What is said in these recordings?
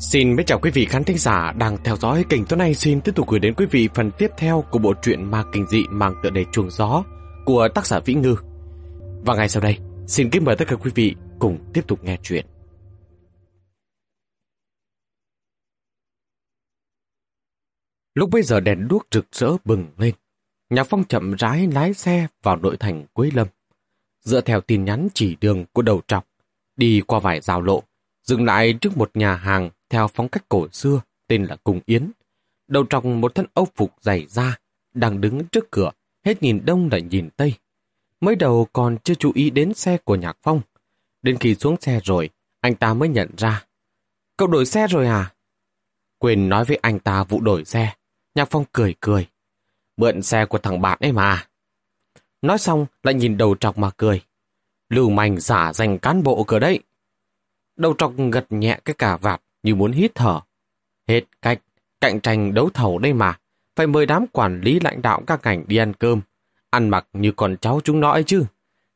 Xin mấy chào quý vị khán thính giả đang theo dõi kênh tối nay xin tiếp tục gửi đến quý vị phần tiếp theo của bộ truyện ma kinh dị mang tựa đề chuồng gió của tác giả Vĩ Ngư. Và ngay sau đây, xin kính mời tất cả quý vị cùng tiếp tục nghe chuyện. Lúc bây giờ đèn đuốc rực rỡ bừng lên, Nhạc Phong chậm rãi lái xe vào nội thành Quế Lâm. Dựa theo tin nhắn chỉ đường của đầu trọc, đi qua vài giao lộ, dừng lại trước một nhà hàng theo phong cách cổ xưa tên là Cung Yến. Đầu trong một thân âu phục dày da, đang đứng trước cửa, hết nhìn đông lại nhìn tây. Mới đầu còn chưa chú ý đến xe của Nhạc Phong. Đến khi xuống xe rồi, anh ta mới nhận ra. Cậu đổi xe rồi à? Quên nói với anh ta vụ đổi xe. Nhạc Phong cười cười. Mượn xe của thằng bạn ấy mà. Nói xong lại nhìn đầu trọc mà cười. Lưu manh giả danh cán bộ cửa đấy. Đầu trọc gật nhẹ cái cà vạt như muốn hít thở. Hết cách, cạnh tranh đấu thầu đây mà. Phải mời đám quản lý lãnh đạo các ngành đi ăn cơm. Ăn mặc như con cháu chúng nó ấy chứ.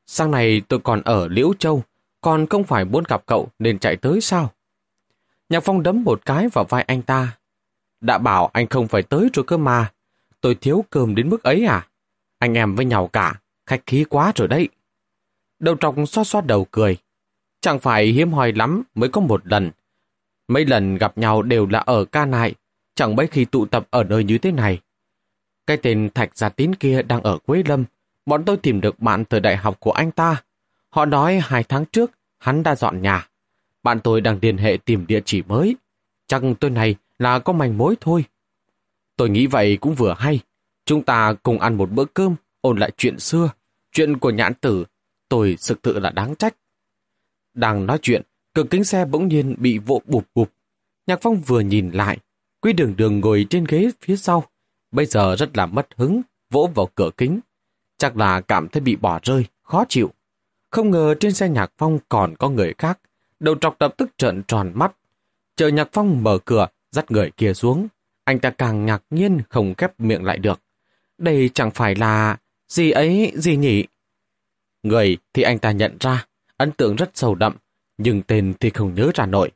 Sang này tôi còn ở Liễu Châu, còn không phải muốn gặp cậu nên chạy tới sao? Nhạc Phong đấm một cái vào vai anh ta. Đã bảo anh không phải tới rồi cơ mà. Tôi thiếu cơm đến mức ấy à? Anh em với nhau cả, khách khí quá rồi đấy. Đầu trọc xoa xoa đầu cười. Chẳng phải hiếm hoi lắm mới có một lần. Mấy lần gặp nhau đều là ở ca nại, chẳng mấy khi tụ tập ở nơi như thế này. Cái tên Thạch Gia Tín kia đang ở Quế Lâm, bọn tôi tìm được bạn từ đại học của anh ta. Họ nói hai tháng trước hắn đã dọn nhà. Bạn tôi đang liên hệ tìm địa chỉ mới. Chắc tôi này là có manh mối thôi. Tôi nghĩ vậy cũng vừa hay. Chúng ta cùng ăn một bữa cơm, ôn lại chuyện xưa. Chuyện của nhãn tử, tôi thực sự là đáng trách. Đang nói chuyện, cửa kính xe bỗng nhiên bị vỗ bụp bụp. Nhạc Phong vừa nhìn lại, Quý đường đường ngồi trên ghế phía sau, bây giờ rất là mất hứng, vỗ vào cửa kính. Chắc là cảm thấy bị bỏ rơi, khó chịu. Không ngờ trên xe Nhạc Phong còn có người khác, đầu trọc lập tức trợn tròn mắt. Chờ Nhạc Phong mở cửa, dắt người kia xuống. Anh ta càng ngạc nhiên không khép miệng lại được. Đây chẳng phải là... gì ấy, gì nhỉ? Người thì anh ta nhận ra, ấn tượng rất sâu đậm, nhưng tên thì không nhớ ra nổi.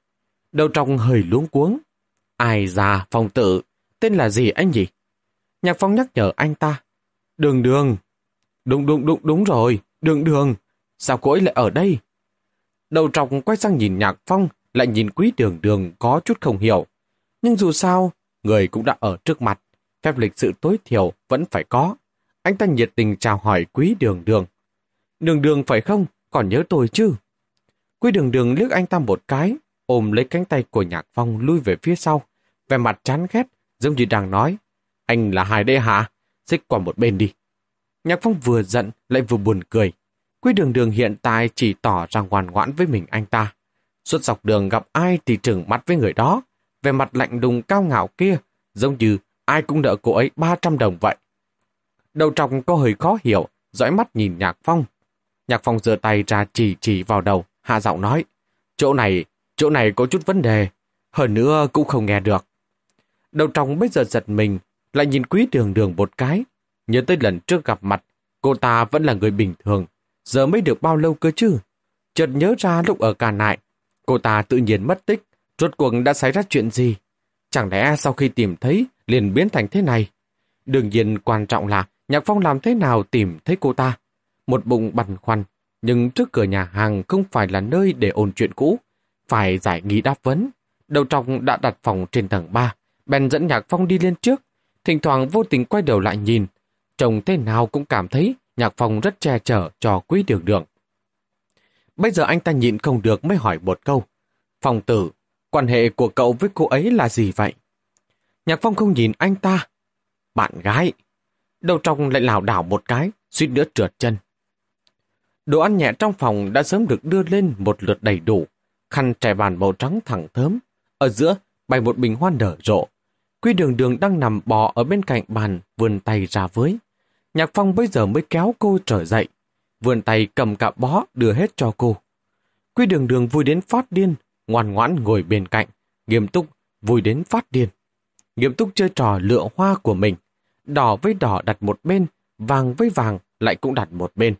Đầu trong hơi luống cuống. Ai già phong tử, tên là gì anh nhỉ? Nhạc phong nhắc nhở anh ta. Đường đường. Đúng đúng đúng đúng rồi, đường đường. Sao cô ấy lại ở đây? Đầu trọc quay sang nhìn nhạc phong, lại nhìn quý đường đường có chút không hiểu. Nhưng dù sao, người cũng đã ở trước mặt. Phép lịch sự tối thiểu vẫn phải có. Anh ta nhiệt tình chào hỏi quý đường đường. Đường đường phải không? Còn nhớ tôi chứ? Quy đường đường liếc anh ta một cái, ôm lấy cánh tay của Nhạc Phong lui về phía sau, vẻ mặt chán ghét, giống như đang nói, anh là hài đê hả? Xích qua một bên đi. Nhạc Phong vừa giận lại vừa buồn cười. Quy đường đường hiện tại chỉ tỏ ra ngoan ngoãn với mình anh ta. Suốt dọc đường gặp ai thì trừng mắt với người đó. Về mặt lạnh đùng cao ngạo kia, giống như ai cũng nợ cô ấy 300 đồng vậy. Đầu trọc có hơi khó hiểu, dõi mắt nhìn Nhạc Phong. Nhạc Phong giơ tay ra chỉ chỉ vào đầu, hạ giọng nói, chỗ này, chỗ này có chút vấn đề, hơn nữa cũng không nghe được. Đầu trong bây giờ giật mình, lại nhìn quý đường đường một cái, nhớ tới lần trước gặp mặt, cô ta vẫn là người bình thường, giờ mới được bao lâu cơ chứ? Chợt nhớ ra lúc ở cả Nại, cô ta tự nhiên mất tích, rốt cuộc đã xảy ra chuyện gì? Chẳng lẽ sau khi tìm thấy, liền biến thành thế này? Đương nhiên quan trọng là Nhạc Phong làm thế nào tìm thấy cô ta? Một bụng băn khoăn, nhưng trước cửa nhà hàng không phải là nơi để ôn chuyện cũ, phải giải nghi đáp vấn. Đầu trọng đã đặt phòng trên tầng 3, bèn dẫn Nhạc Phong đi lên trước, thỉnh thoảng vô tình quay đầu lại nhìn. Trông thế nào cũng cảm thấy Nhạc Phong rất che chở cho quý đường đường. Bây giờ anh ta nhịn không được mới hỏi một câu. phòng tử, quan hệ của cậu với cô ấy là gì vậy? Nhạc Phong không nhìn anh ta. Bạn gái. Đầu trong lại lảo đảo một cái, suýt nữa trượt chân. Đồ ăn nhẹ trong phòng đã sớm được đưa lên một lượt đầy đủ. Khăn trải bàn màu trắng thẳng thớm. Ở giữa bày một bình hoa nở rộ. Quy đường đường đang nằm bò ở bên cạnh bàn, vươn tay ra với. Nhạc phong bây giờ mới kéo cô trở dậy. Vươn tay cầm cả bó đưa hết cho cô. Quy đường đường vui đến phát điên, ngoan ngoãn ngồi bên cạnh, nghiêm túc, vui đến phát điên. Nghiêm túc chơi trò lựa hoa của mình. Đỏ với đỏ đặt một bên, vàng với vàng lại cũng đặt một bên.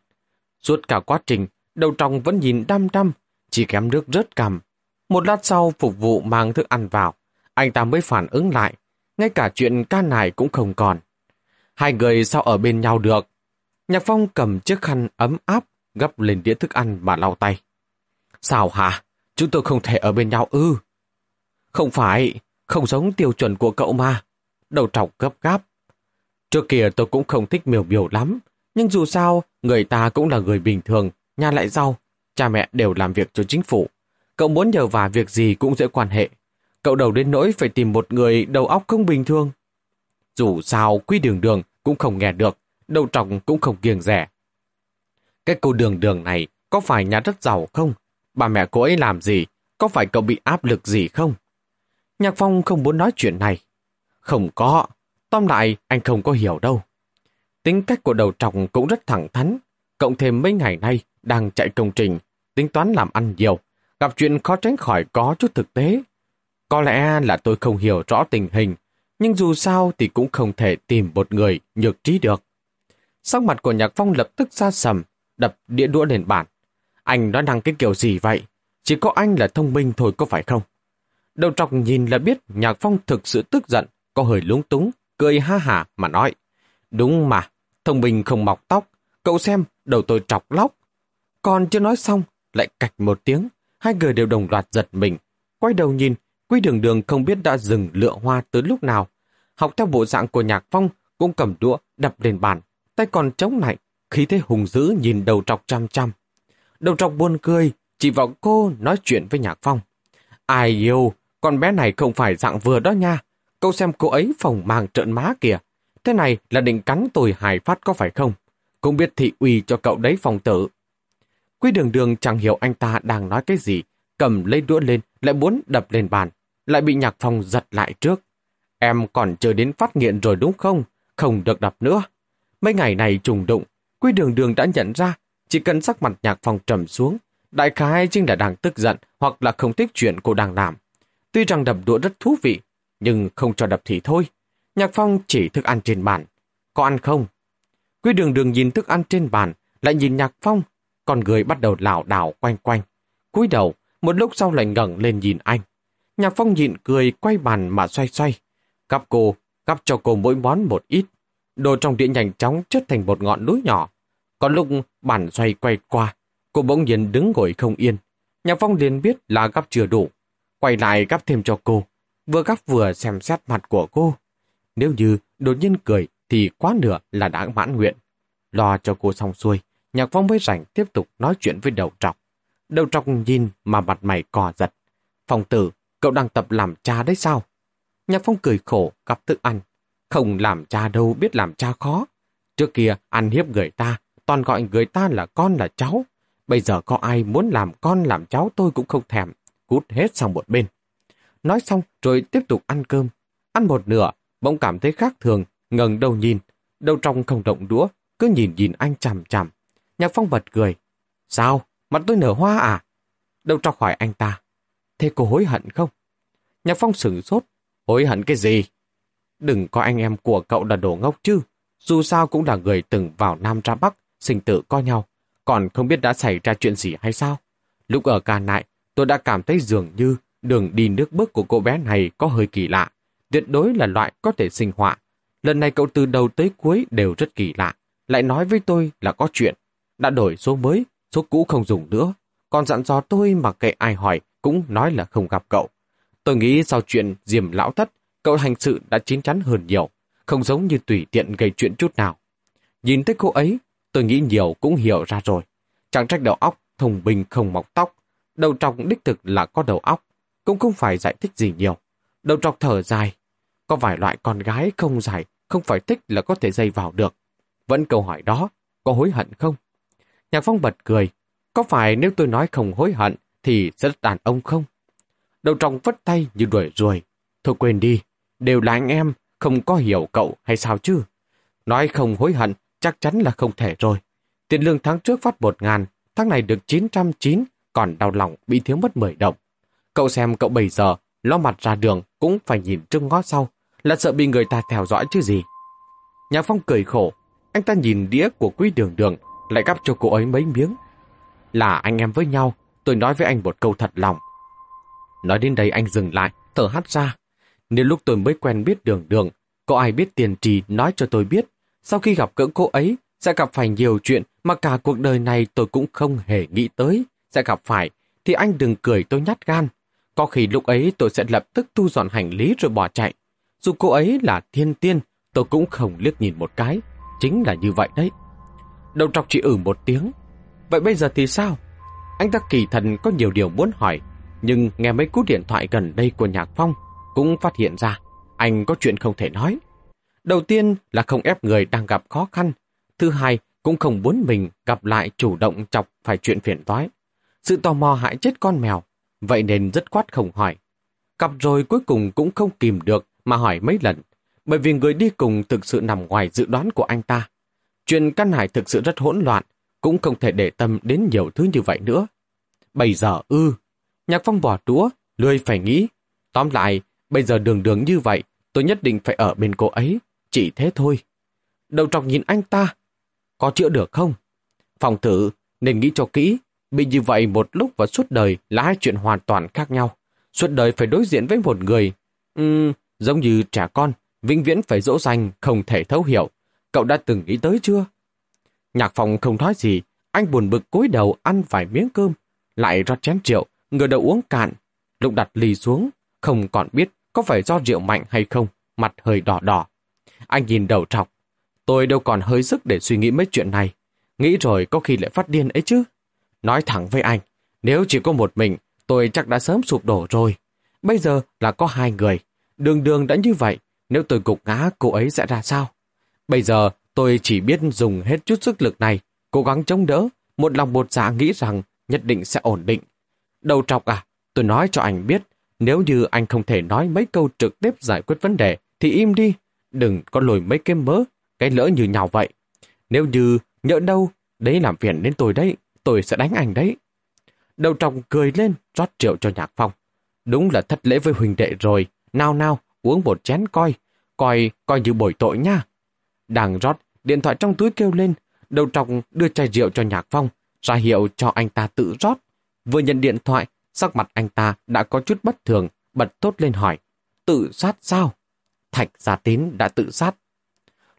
Suốt cả quá trình, đầu trong vẫn nhìn đăm đăm, chỉ kém nước rớt cằm. Một lát sau phục vụ mang thức ăn vào, anh ta mới phản ứng lại, ngay cả chuyện ca này cũng không còn. Hai người sao ở bên nhau được? Nhạc Phong cầm chiếc khăn ấm áp gấp lên đĩa thức ăn mà lau tay. Sao hả? Chúng tôi không thể ở bên nhau ư? Không phải, không giống tiêu chuẩn của cậu mà. Đầu trọc gấp gáp. Trước kia tôi cũng không thích miều biểu lắm, nhưng dù sao, người ta cũng là người bình thường, nhà lại giàu, cha mẹ đều làm việc cho chính phủ. Cậu muốn nhờ vả việc gì cũng dễ quan hệ. Cậu đầu đến nỗi phải tìm một người đầu óc không bình thường. Dù sao, quy đường đường cũng không nghe được, đầu trọng cũng không kiêng rẻ. Cái cô đường đường này có phải nhà rất giàu không? Bà mẹ cô ấy làm gì? Có phải cậu bị áp lực gì không? Nhạc Phong không muốn nói chuyện này. Không có. Tóm lại, anh không có hiểu đâu. Tính cách của đầu trọc cũng rất thẳng thắn. Cộng thêm mấy ngày nay đang chạy công trình, tính toán làm ăn nhiều. Gặp chuyện khó tránh khỏi có chút thực tế. Có lẽ là tôi không hiểu rõ tình hình, nhưng dù sao thì cũng không thể tìm một người nhược trí được. Sắc mặt của Nhạc Phong lập tức ra sầm, đập đĩa đũa lên bàn. Anh nói năng cái kiểu gì vậy? Chỉ có anh là thông minh thôi có phải không? Đầu trọc nhìn là biết Nhạc Phong thực sự tức giận, có hơi lúng túng, cười ha hả mà nói. Đúng mà, thông minh không mọc tóc, cậu xem đầu tôi trọc lóc. Còn chưa nói xong, lại cạch một tiếng, hai người đều đồng loạt giật mình. Quay đầu nhìn, Quy đường đường không biết đã dừng lựa hoa tới lúc nào. Học theo bộ dạng của Nhạc Phong, cũng cầm đũa đập lên bàn, tay còn chống lại, khí thế hùng dữ nhìn đầu trọc chăm chăm. Đầu trọc buồn cười, chỉ vào cô nói chuyện với Nhạc Phong. Ai yêu, con bé này không phải dạng vừa đó nha. Cậu xem cô ấy phòng màng trợn má kìa. Thế này là định cắn tôi hài phát có phải không? Cũng biết thị uy cho cậu đấy phòng tử. Quy đường đường chẳng hiểu anh ta đang nói cái gì, cầm lấy đũa lên, lại muốn đập lên bàn, lại bị nhạc phong giật lại trước. Em còn chờ đến phát nghiện rồi đúng không? Không được đập nữa. Mấy ngày này trùng đụng, Quy đường đường đã nhận ra, chỉ cần sắc mặt nhạc phong trầm xuống, đại khái chính là đang tức giận hoặc là không thích chuyện cô đang làm. Tuy rằng đập đũa rất thú vị, nhưng không cho đập thì thôi. Nhạc phong chỉ thức ăn trên bàn. Có ăn không? Quy đường đường nhìn thức ăn trên bàn, lại nhìn nhạc phong. Con người bắt đầu lảo đảo quanh quanh. cúi đầu, một lúc sau lại ngẩng lên nhìn anh. Nhạc phong nhịn cười quay bàn mà xoay xoay. Gắp cô, gắp cho cô mỗi món một ít. Đồ trong đĩa nhanh chóng chất thành một ngọn núi nhỏ. Có lúc bàn xoay quay qua, cô bỗng nhiên đứng ngồi không yên. Nhạc phong liền biết là gắp chưa đủ. Quay lại gắp thêm cho cô. Vừa gắp vừa xem xét mặt của cô. Nếu như đột nhiên cười thì quá nửa là đã mãn nguyện. Lo cho cô xong xuôi, Nhạc Phong mới rảnh tiếp tục nói chuyện với đầu trọc. Đầu trọc nhìn mà mặt mày cò giật. Phong tử, cậu đang tập làm cha đấy sao? Nhạc Phong cười khổ, gặp thức ăn. Không làm cha đâu biết làm cha khó. Trước kia ăn hiếp người ta, toàn gọi người ta là con là cháu. Bây giờ có ai muốn làm con làm cháu tôi cũng không thèm. Cút hết sang một bên. Nói xong rồi tiếp tục ăn cơm. Ăn một nửa, bỗng cảm thấy khác thường, ngẩng đầu nhìn. Đầu trong không động đũa, cứ nhìn nhìn anh chằm chằm. Nhạc Phong bật cười. Sao? Mặt tôi nở hoa à? Đầu trọc hỏi anh ta. Thế cô hối hận không? Nhạc Phong sửng sốt. Hối hận cái gì? Đừng có anh em của cậu là đồ ngốc chứ. Dù sao cũng là người từng vào Nam ra Bắc, sinh tử coi nhau. Còn không biết đã xảy ra chuyện gì hay sao? Lúc ở Cà Nại, tôi đã cảm thấy dường như đường đi nước bước của cô bé này có hơi kỳ lạ. Tuyệt đối là loại có thể sinh họa. Lần này cậu từ đầu tới cuối đều rất kỳ lạ. Lại nói với tôi là có chuyện. Đã đổi số mới, số cũ không dùng nữa. Còn dặn dò tôi mà kệ ai hỏi cũng nói là không gặp cậu. Tôi nghĩ sau chuyện diềm lão thất, cậu hành sự đã chín chắn hơn nhiều, không giống như tùy tiện gây chuyện chút nào. Nhìn thấy cô ấy, tôi nghĩ nhiều cũng hiểu ra rồi. Chẳng trách đầu óc, thông minh không mọc tóc. Đầu trọc đích thực là có đầu óc, cũng không phải giải thích gì nhiều. Đầu trọc thở dài. Có vài loại con gái không dài, không phải thích là có thể dây vào được. Vẫn câu hỏi đó, có hối hận không? Nhạc Phong bật cười. Có phải nếu tôi nói không hối hận thì rất đàn ông không? Đầu trong vất tay như đuổi ruồi. Thôi quên đi, đều là anh em, không có hiểu cậu hay sao chứ? Nói không hối hận chắc chắn là không thể rồi. Tiền lương tháng trước phát một ngàn, tháng này được 909, còn đau lòng bị thiếu mất 10 đồng. Cậu xem cậu bây giờ, lo mặt ra đường cũng phải nhìn trước ngó sau, là sợ bị người ta theo dõi chứ gì. Nhạc Phong cười khổ, anh ta nhìn đĩa của quý đường đường, lại gắp cho cô ấy mấy miếng. Là anh em với nhau, tôi nói với anh một câu thật lòng. Nói đến đây anh dừng lại, thở hắt ra. Nếu lúc tôi mới quen biết đường đường, có ai biết tiền trì nói cho tôi biết, sau khi gặp cỡ cô ấy, sẽ gặp phải nhiều chuyện mà cả cuộc đời này tôi cũng không hề nghĩ tới, sẽ gặp phải, thì anh đừng cười tôi nhát gan. Có khi lúc ấy tôi sẽ lập tức thu dọn hành lý rồi bỏ chạy. Dù cô ấy là thiên tiên, tôi cũng không liếc nhìn một cái. Chính là như vậy đấy. Đầu trọc chỉ ử một tiếng. Vậy bây giờ thì sao? Anh ta kỳ thần có nhiều điều muốn hỏi, nhưng nghe mấy cú điện thoại gần đây của Nhạc Phong cũng phát hiện ra anh có chuyện không thể nói. Đầu tiên là không ép người đang gặp khó khăn. Thứ hai, cũng không muốn mình gặp lại chủ động chọc phải chuyện phiền toái. Sự tò mò hại chết con mèo, vậy nên rất quát không hỏi. Cặp rồi cuối cùng cũng không kìm được mà hỏi mấy lần, bởi vì người đi cùng thực sự nằm ngoài dự đoán của anh ta. Chuyện căn hải thực sự rất hỗn loạn, cũng không thể để tâm đến nhiều thứ như vậy nữa. Bây giờ ư, Nhạc Phong bỏ đũa, lười phải nghĩ. Tóm lại, bây giờ đường đường như vậy, tôi nhất định phải ở bên cô ấy, chỉ thế thôi. Đầu trọc nhìn anh ta, có chữa được không? Phòng thử, nên nghĩ cho kỹ, bị như vậy một lúc và suốt đời là hai chuyện hoàn toàn khác nhau. Suốt đời phải đối diện với một người, um, giống như trẻ con, vĩnh viễn phải dỗ dành, không thể thấu hiểu. Cậu đã từng nghĩ tới chưa? Nhạc phòng không nói gì, anh buồn bực cúi đầu ăn vài miếng cơm, lại rót chén rượu, người đầu uống cạn. lục đặt ly xuống, không còn biết có phải do rượu mạnh hay không, mặt hơi đỏ đỏ. Anh nhìn đầu trọc. Tôi đâu còn hơi sức để suy nghĩ mấy chuyện này. Nghĩ rồi có khi lại phát điên ấy chứ. Nói thẳng với anh, nếu chỉ có một mình, tôi chắc đã sớm sụp đổ rồi. Bây giờ là có hai người. Đường đường đã như vậy, nếu tôi cục ngã cô ấy sẽ ra sao? Bây giờ tôi chỉ biết dùng hết chút sức lực này, cố gắng chống đỡ, một lòng một dạ nghĩ rằng nhất định sẽ ổn định. Đầu trọc à, tôi nói cho anh biết, nếu như anh không thể nói mấy câu trực tiếp giải quyết vấn đề, thì im đi, đừng có lùi mấy cái mớ, cái lỡ như nhau vậy. Nếu như nhỡ đâu, đấy làm phiền đến tôi đấy, tôi sẽ đánh anh đấy. Đầu trọc cười lên, rót triệu cho Nhạc Phong. Đúng là thất lễ với huỳnh đệ rồi, nào nào, uống một chén coi, coi, coi như bồi tội nha. Đang rót, điện thoại trong túi kêu lên, đầu trọc đưa chai rượu cho Nhạc Phong, ra hiệu cho anh ta tự rót. Vừa nhận điện thoại, sắc mặt anh ta đã có chút bất thường, bật tốt lên hỏi, tự sát sao? Thạch Gia Tín đã tự sát.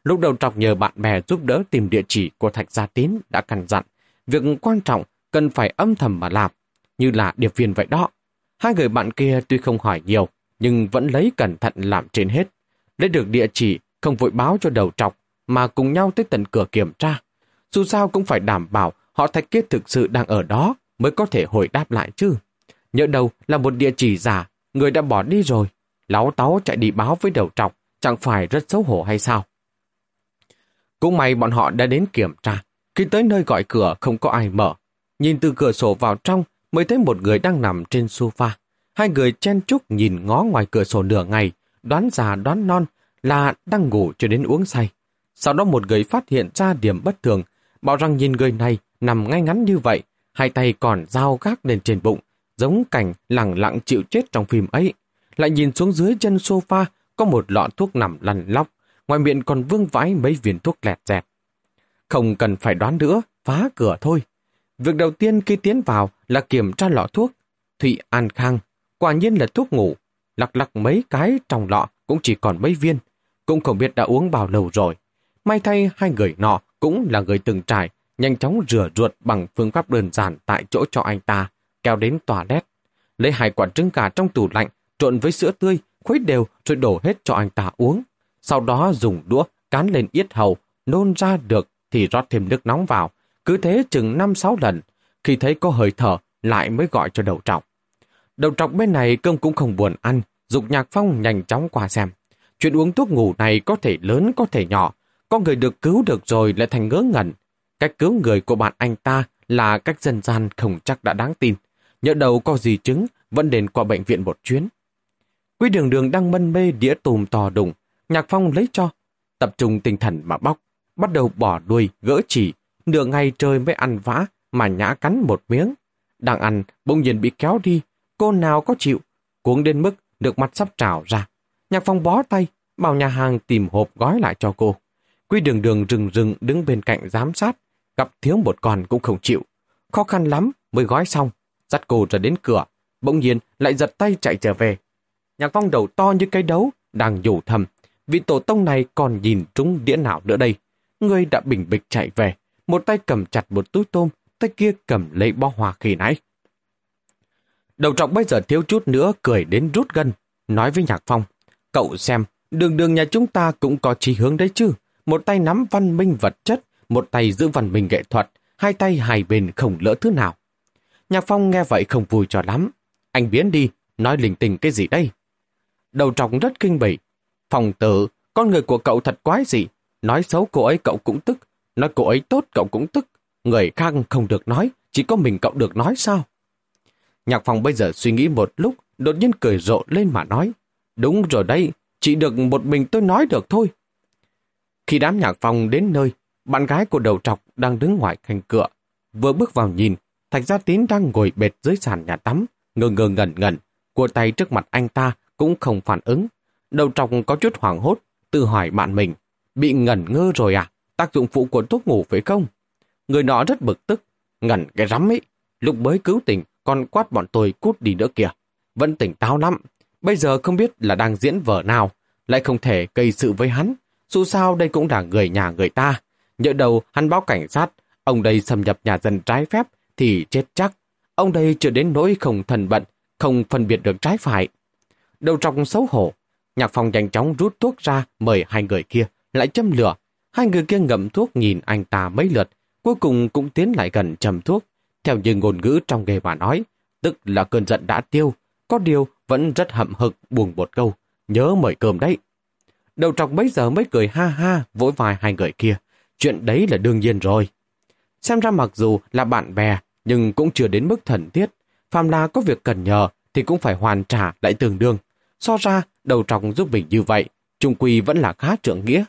Lúc đầu trọc nhờ bạn bè giúp đỡ tìm địa chỉ của Thạch Gia Tín đã căn dặn, việc quan trọng cần phải âm thầm mà làm, như là điệp viên vậy đó. Hai người bạn kia tuy không hỏi nhiều, nhưng vẫn lấy cẩn thận làm trên hết. Lấy được địa chỉ, không vội báo cho đầu trọc, mà cùng nhau tới tận cửa kiểm tra. Dù sao cũng phải đảm bảo họ thạch kết thực sự đang ở đó mới có thể hồi đáp lại chứ. Nhớ đầu là một địa chỉ giả, người đã bỏ đi rồi. Láo táo chạy đi báo với đầu trọc, chẳng phải rất xấu hổ hay sao? Cũng may bọn họ đã đến kiểm tra. Khi tới nơi gọi cửa không có ai mở. Nhìn từ cửa sổ vào trong mới thấy một người đang nằm trên sofa. Hai người chen chúc nhìn ngó ngoài cửa sổ nửa ngày, đoán già đoán non là đang ngủ cho đến uống say. Sau đó một người phát hiện ra điểm bất thường, bảo rằng nhìn người này nằm ngay ngắn như vậy, hai tay còn dao gác lên trên bụng, giống cảnh lặng lặng chịu chết trong phim ấy. Lại nhìn xuống dưới chân sofa có một lọ thuốc nằm lăn lóc, ngoài miệng còn vương vãi mấy viên thuốc lẹt dẹt. Không cần phải đoán nữa, phá cửa thôi. Việc đầu tiên khi tiến vào là kiểm tra lọ thuốc. Thụy An Khang, quả nhiên là thuốc ngủ. Lặc lặc mấy cái trong lọ cũng chỉ còn mấy viên. Cũng không biết đã uống bao lâu rồi. May thay hai người nọ cũng là người từng trải, nhanh chóng rửa ruột bằng phương pháp đơn giản tại chỗ cho anh ta, kéo đến tòa toilet. Lấy hai quả trứng gà trong tủ lạnh, trộn với sữa tươi, khuấy đều rồi đổ hết cho anh ta uống. Sau đó dùng đũa cán lên yết hầu, nôn ra được thì rót thêm nước nóng vào. Cứ thế chừng 5-6 lần, khi thấy có hơi thở lại mới gọi cho đầu trọc. Đầu trọc bên này cơm cũng không buồn ăn, dục nhạc phong nhanh chóng qua xem. Chuyện uống thuốc ngủ này có thể lớn có thể nhỏ, có người được cứu được rồi lại thành ngớ ngẩn. Cách cứu người của bạn anh ta là cách dân gian không chắc đã đáng tin. nhớ đầu có gì chứng, vẫn đến qua bệnh viện một chuyến. Quý đường đường đang mân mê đĩa tùm tò đùng, nhạc phong lấy cho, tập trung tinh thần mà bóc, bắt đầu bỏ đuôi, gỡ chỉ, nửa ngày trời mới ăn vã, mà nhã cắn một miếng. Đang ăn, bỗng nhiên bị kéo đi, cô nào có chịu, cuống đến mức nước mắt sắp trào ra. Nhạc phong bó tay, bảo nhà hàng tìm hộp gói lại cho cô. Quy đường đường rừng rừng đứng bên cạnh giám sát, gặp thiếu một con cũng không chịu. Khó khăn lắm mới gói xong, dắt cô ra đến cửa, bỗng nhiên lại giật tay chạy trở về. Nhạc phong đầu to như cái đấu, đang nhủ thầm. Vị tổ tông này còn nhìn trúng đĩa nào nữa đây. Người đã bình bịch chạy về, một tay cầm chặt một túi tôm, tay kia cầm lấy bó hoa khi nãy. Đầu trọng bây giờ thiếu chút nữa cười đến rút gân, nói với Nhạc Phong. Cậu xem, đường đường nhà chúng ta cũng có chí hướng đấy chứ. Một tay nắm văn minh vật chất, một tay giữ văn minh nghệ thuật, hai tay hài bền không lỡ thứ nào. Nhạc Phong nghe vậy không vui cho lắm. Anh biến đi, nói linh tình cái gì đây? Đầu trọng rất kinh bỉ. Phòng tử, con người của cậu thật quái dị. Nói xấu cô ấy cậu cũng tức, nói cô ấy tốt cậu cũng tức. Người khác không được nói, chỉ có mình cậu được nói sao? Nhạc Phong bây giờ suy nghĩ một lúc, đột nhiên cười rộ lên mà nói. Đúng rồi đây, chỉ được một mình tôi nói được thôi. Khi đám nhạc Phong đến nơi, bạn gái của đầu trọc đang đứng ngoài thành cửa. Vừa bước vào nhìn, Thạch Gia Tín đang ngồi bệt dưới sàn nhà tắm, ngơ ngơ ngẩn ngẩn, cua tay trước mặt anh ta cũng không phản ứng. Đầu trọc có chút hoảng hốt, tự hỏi bạn mình, bị ngẩn ngơ rồi à? Tác dụng phụ của thuốc ngủ phải không? Người nọ rất bực tức, ngẩn cái rắm ấy, lúc mới cứu tình còn quát bọn tôi cút đi nữa kìa. Vẫn tỉnh táo lắm, bây giờ không biết là đang diễn vở nào, lại không thể gây sự với hắn. Dù sao đây cũng là người nhà người ta. Nhỡ đầu hắn báo cảnh sát, ông đây xâm nhập nhà dân trái phép thì chết chắc. Ông đây chưa đến nỗi không thần bận, không phân biệt được trái phải. Đầu trong xấu hổ, nhạc phòng nhanh chóng rút thuốc ra mời hai người kia, lại châm lửa. Hai người kia ngậm thuốc nhìn anh ta mấy lượt, cuối cùng cũng tiến lại gần châm thuốc. Theo như ngôn ngữ trong nghề mà nói, tức là cơn giận đã tiêu, có điều vẫn rất hậm hực buồn một câu, nhớ mời cơm đấy. Đầu trọc bấy giờ mới cười ha ha vỗ vai hai người kia, chuyện đấy là đương nhiên rồi. Xem ra mặc dù là bạn bè, nhưng cũng chưa đến mức thần thiết. Phàm là có việc cần nhờ thì cũng phải hoàn trả lại tương đương. So ra, đầu trọc giúp mình như vậy, trung quy vẫn là khá trưởng nghĩa.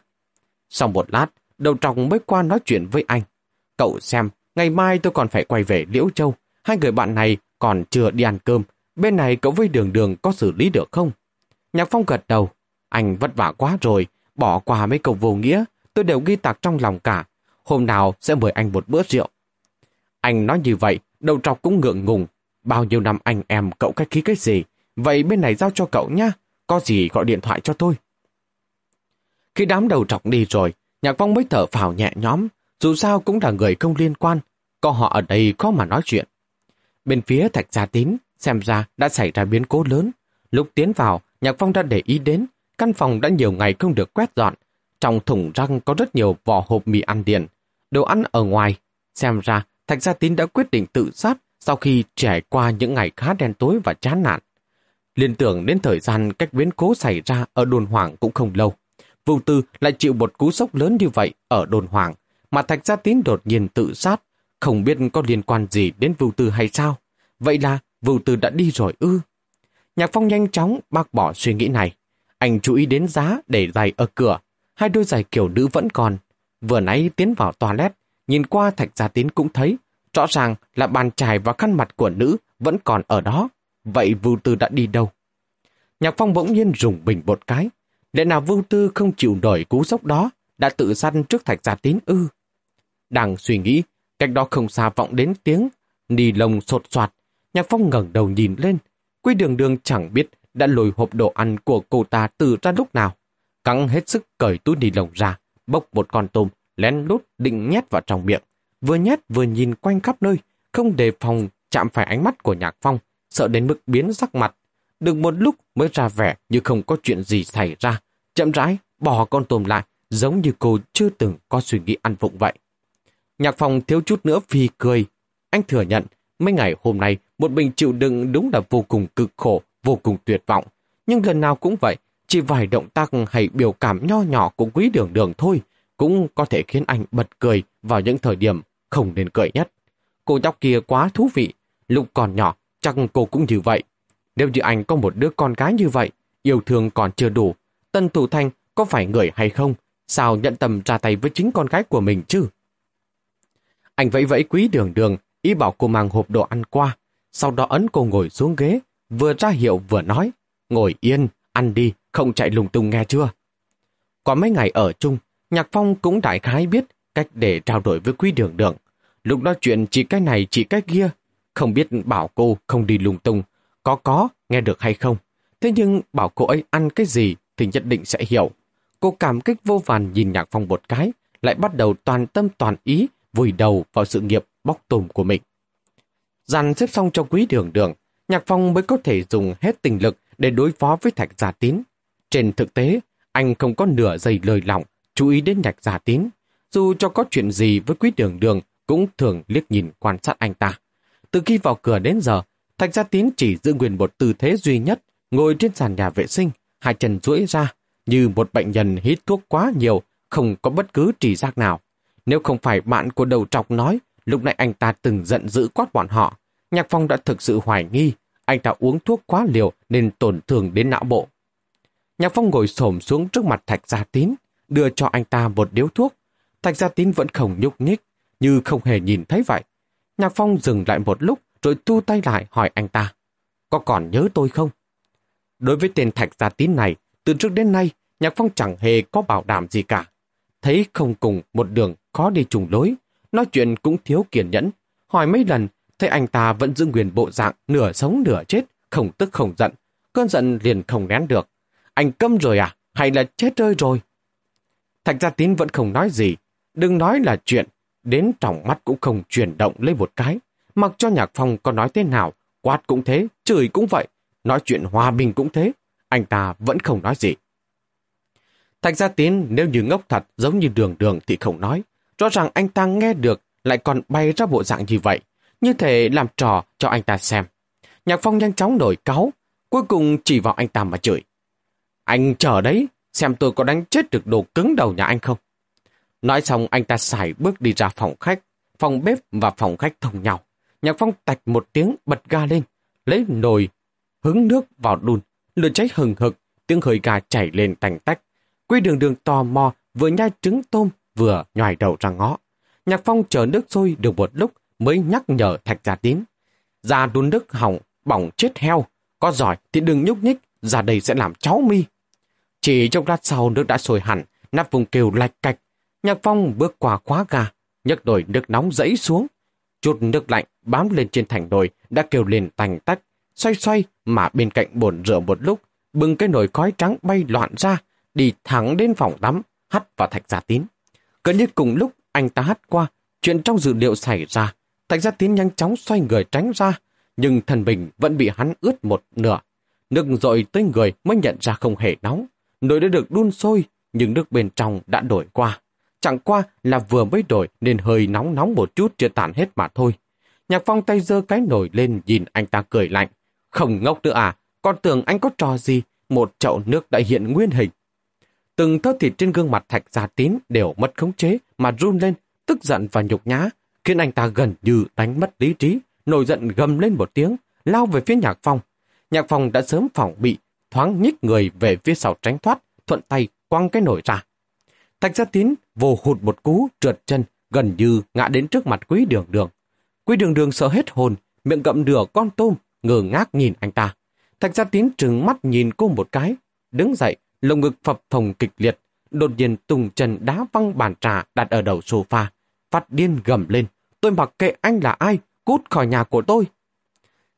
Sau một lát, đầu trọc mới qua nói chuyện với anh. Cậu xem, ngày mai tôi còn phải quay về Liễu Châu. Hai người bạn này còn chưa đi ăn cơm. Bên này cậu với đường đường có xử lý được không? Nhạc Phong gật đầu. Anh vất vả quá rồi, bỏ qua mấy câu vô nghĩa. Tôi đều ghi tạc trong lòng cả. Hôm nào sẽ mời anh một bữa rượu. Anh nói như vậy, đầu trọc cũng ngượng ngùng. Bao nhiêu năm anh em cậu cách khí cái gì? Vậy bên này giao cho cậu nhá. Có gì gọi điện thoại cho tôi. Khi đám đầu trọc đi rồi, Nhạc Phong mới thở phào nhẹ nhõm. Dù sao cũng là người không liên quan. Có họ ở đây có mà nói chuyện. Bên phía Thạch Gia Tín, xem ra đã xảy ra biến cố lớn. Lúc tiến vào, Nhạc Phong đã để ý đến, căn phòng đã nhiều ngày không được quét dọn. Trong thùng răng có rất nhiều vỏ hộp mì ăn điện, đồ ăn ở ngoài. Xem ra, Thạch Gia Tín đã quyết định tự sát sau khi trải qua những ngày khá đen tối và chán nản. Liên tưởng đến thời gian cách biến cố xảy ra ở đồn hoàng cũng không lâu. Vụ Tư lại chịu một cú sốc lớn như vậy ở đồn hoàng, mà Thạch Gia Tín đột nhiên tự sát, không biết có liên quan gì đến Vưu Tư hay sao. Vậy là Vưu Tư đã đi rồi ư. Nhạc Phong nhanh chóng bác bỏ suy nghĩ này. Anh chú ý đến giá để giày ở cửa. Hai đôi giày kiểu nữ vẫn còn. Vừa nãy tiến vào toilet, nhìn qua Thạch Gia Tín cũng thấy, rõ ràng là bàn chải và khăn mặt của nữ vẫn còn ở đó. Vậy Vưu Tư đã đi đâu? Nhạc Phong bỗng nhiên rùng bình một cái. Lẽ nào Vưu Tư không chịu nổi cú sốc đó, đã tự săn trước Thạch Gia Tín ư? Đang suy nghĩ, cách đó không xa vọng đến tiếng, nì lồng sột soạt. Nhạc Phong ngẩng đầu nhìn lên, Quy đường đường chẳng biết đã lôi hộp đồ ăn của cô ta từ ra lúc nào. Cắn hết sức cởi túi nì lồng ra, bốc một con tôm, lén lút định nhét vào trong miệng. Vừa nhét vừa nhìn quanh khắp nơi, không đề phòng chạm phải ánh mắt của Nhạc Phong, sợ đến mức biến sắc mặt. Được một lúc mới ra vẻ như không có chuyện gì xảy ra, chậm rãi bỏ con tôm lại, giống như cô chưa từng có suy nghĩ ăn vụng vậy. Nhạc phòng thiếu chút nữa vì cười. Anh thừa nhận, mấy ngày hôm nay một mình chịu đựng đúng là vô cùng cực khổ, vô cùng tuyệt vọng. Nhưng lần nào cũng vậy, chỉ vài động tác hay biểu cảm nho nhỏ của quý đường đường thôi, cũng có thể khiến anh bật cười vào những thời điểm không nên cười nhất. Cô nhóc kia quá thú vị, lúc còn nhỏ, chắc cô cũng như vậy. Nếu như anh có một đứa con gái như vậy, yêu thương còn chưa đủ, Tân Thủ Thanh có phải người hay không? Sao nhận tầm ra tay với chính con gái của mình chứ? Anh vẫy vẫy quý đường đường, ý bảo cô mang hộp đồ ăn qua, sau đó ấn cô ngồi xuống ghế, vừa ra hiệu vừa nói, ngồi yên, ăn đi, không chạy lùng tung nghe chưa? Có mấy ngày ở chung, Nhạc Phong cũng đại khái biết cách để trao đổi với quý đường đường. Lúc nói chuyện chỉ cái này chỉ cái kia, không biết bảo cô không đi lung tung, có có, nghe được hay không. Thế nhưng bảo cô ấy ăn cái gì thì nhất định sẽ hiểu. Cô cảm kích vô vàn nhìn Nhạc Phong một cái, lại bắt đầu toàn tâm toàn ý vùi đầu vào sự nghiệp bóc tùm của mình. Dàn xếp xong cho quý đường đường, Nhạc Phong mới có thể dùng hết tình lực để đối phó với Thạch Gia Tín. Trên thực tế, anh không có nửa giây lời lỏng chú ý đến Nhạc Gia Tín. Dù cho có chuyện gì với quý đường đường, cũng thường liếc nhìn quan sát anh ta. Từ khi vào cửa đến giờ, Thạch Gia Tín chỉ giữ nguyên một tư thế duy nhất, ngồi trên sàn nhà vệ sinh, hai chân duỗi ra, như một bệnh nhân hít thuốc quá nhiều, không có bất cứ trì giác nào. Nếu không phải bạn của đầu trọc nói, lúc nãy anh ta từng giận dữ quát bọn họ, Nhạc Phong đã thực sự hoài nghi, anh ta uống thuốc quá liều nên tổn thương đến não bộ. Nhạc Phong ngồi xổm xuống trước mặt Thạch Gia Tín, đưa cho anh ta một điếu thuốc. Thạch Gia Tín vẫn không nhúc nhích, như không hề nhìn thấy vậy. Nhạc Phong dừng lại một lúc rồi thu tay lại hỏi anh ta, có còn nhớ tôi không? Đối với tên Thạch Gia Tín này, từ trước đến nay, Nhạc Phong chẳng hề có bảo đảm gì cả. Thấy không cùng một đường khó đi trùng lối, nói chuyện cũng thiếu kiên nhẫn. Hỏi mấy lần, thấy anh ta vẫn giữ nguyên bộ dạng nửa sống nửa chết, không tức không giận. Cơn giận liền không nén được. Anh câm rồi à? Hay là chết rơi rồi? Thạch Gia Tín vẫn không nói gì. Đừng nói là chuyện, đến trong mắt cũng không chuyển động lên một cái. Mặc cho Nhạc Phong có nói thế nào, quát cũng thế, chửi cũng vậy, nói chuyện hòa bình cũng thế, anh ta vẫn không nói gì. Thạch Gia Tín nếu như ngốc thật giống như đường đường thì không nói. Rõ ràng anh ta nghe được lại còn bay ra bộ dạng như vậy, như thể làm trò cho anh ta xem. Nhạc Phong nhanh chóng nổi cáu, cuối cùng chỉ vào anh ta mà chửi. Anh chờ đấy, xem tôi có đánh chết được đồ cứng đầu nhà anh không. Nói xong anh ta xài bước đi ra phòng khách, phòng bếp và phòng khách thông nhau. Nhạc Phong tạch một tiếng bật ga lên, lấy nồi, hứng nước vào đun, lửa cháy hừng hực, tiếng hơi gà chảy lên tành tách. Quy đường đường tò mò, vừa nhai trứng tôm, vừa nhòi đầu ra ngõ. Nhạc Phong chờ nước sôi được một lúc mới nhắc nhở Thạch Gia Tín. Ra đun nước hỏng, bỏng chết heo, có giỏi thì đừng nhúc nhích, ra đây sẽ làm cháu mi. Chỉ trong lát sau nước đã sôi hẳn, nắp vùng kêu lạch cạch. Nhạc Phong bước qua khóa gà, nhấc nồi nước nóng dẫy xuống. Chút nước lạnh bám lên trên thành nồi đã kêu lên tành tách, xoay xoay mà bên cạnh bồn rửa một lúc, bưng cái nồi khói trắng bay loạn ra, đi thẳng đến phòng tắm, hắt vào thạch giả tín. Gần như cùng lúc anh ta hắt qua, chuyện trong dự liệu xảy ra, thạch gia tiến nhanh chóng xoay người tránh ra, nhưng thần bình vẫn bị hắn ướt một nửa. Nước dội tới người mới nhận ra không hề nóng. Nồi đã được đun sôi, nhưng nước bên trong đã đổi qua. Chẳng qua là vừa mới đổi nên hơi nóng nóng một chút chưa tản hết mà thôi. Nhạc phong tay giơ cái nồi lên nhìn anh ta cười lạnh. Không ngốc nữa à, con tưởng anh có trò gì, một chậu nước đã hiện nguyên hình. Từng thớ thịt trên gương mặt thạch gia tín đều mất khống chế mà run lên, tức giận và nhục nhã, khiến anh ta gần như đánh mất lý trí, nổi giận gầm lên một tiếng, lao về phía nhạc phong. Nhạc phong đã sớm phòng bị, thoáng nhích người về phía sau tránh thoát, thuận tay quăng cái nồi ra. Thạch gia tín vồ hụt một cú, trượt chân, gần như ngã đến trước mặt quý đường đường. Quý đường đường sợ hết hồn, miệng gậm nửa con tôm, ngờ ngác nhìn anh ta. Thạch gia tín trừng mắt nhìn cô một cái, đứng dậy, lồng ngực phập phồng kịch liệt, đột nhiên tung chân đá văng bàn trà đặt ở đầu sofa, phát điên gầm lên. Tôi mặc kệ anh là ai, cút khỏi nhà của tôi.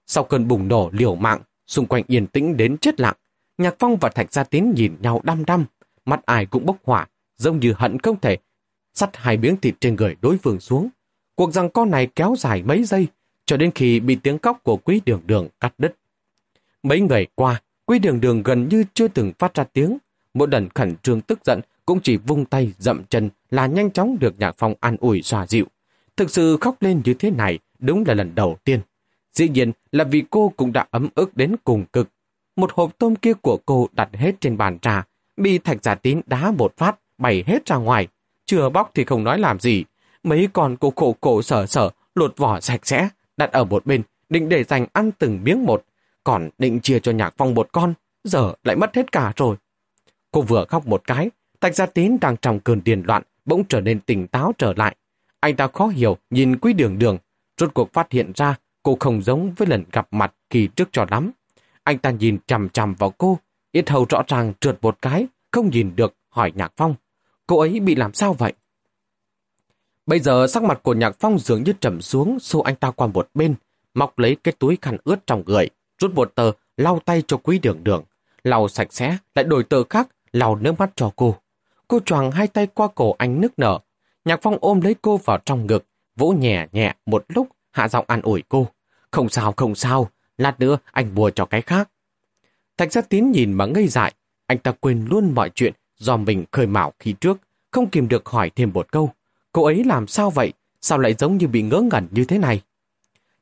Sau cơn bùng nổ liều mạng, xung quanh yên tĩnh đến chết lặng. Nhạc Phong và Thạch Gia Tín nhìn nhau đăm đăm, mắt ai cũng bốc hỏa, giống như hận không thể sắt hai miếng thịt trên người đối phương xuống. Cuộc rằng con này kéo dài mấy giây, cho đến khi bị tiếng cóc của quý đường đường cắt đứt. Mấy người qua, Quy đường đường gần như chưa từng phát ra tiếng. Mỗi lần khẩn trương tức giận cũng chỉ vung tay dậm chân là nhanh chóng được nhạc phong an ủi xòa dịu. Thực sự khóc lên như thế này đúng là lần đầu tiên. Dĩ nhiên là vì cô cũng đã ấm ức đến cùng cực. Một hộp tôm kia của cô đặt hết trên bàn trà, bị thạch giả tín đá một phát, bày hết ra ngoài. Chưa bóc thì không nói làm gì. Mấy con cô khổ cổ sở sở, lột vỏ sạch sẽ, đặt ở một bên, định để dành ăn từng miếng một. Còn định chia cho nhạc phong một con, giờ lại mất hết cả rồi. Cô vừa khóc một cái, tạch Gia Tín đang trong cơn điền loạn, bỗng trở nên tỉnh táo trở lại. Anh ta khó hiểu, nhìn quý đường đường, rốt cuộc phát hiện ra cô không giống với lần gặp mặt kỳ trước cho lắm. Anh ta nhìn chằm chằm vào cô, yết hầu rõ ràng trượt một cái, không nhìn được, hỏi Nhạc Phong. Cô ấy bị làm sao vậy? Bây giờ sắc mặt của Nhạc Phong dường như trầm xuống, xô anh ta qua một bên, móc lấy cái túi khăn ướt trong người, rút một tờ, lau tay cho quý đường đường. Lau sạch sẽ, lại đổi tờ khác, lau nước mắt cho cô. Cô choàng hai tay qua cổ anh nức nở. Nhạc Phong ôm lấy cô vào trong ngực, vỗ nhẹ nhẹ một lúc, hạ giọng an ủi cô. Không sao, không sao, lát nữa anh mua cho cái khác. Thạch gia tín nhìn mà ngây dại, anh ta quên luôn mọi chuyện do mình khơi mạo khi trước, không kìm được hỏi thêm một câu. Cô ấy làm sao vậy? Sao lại giống như bị ngớ ngẩn như thế này?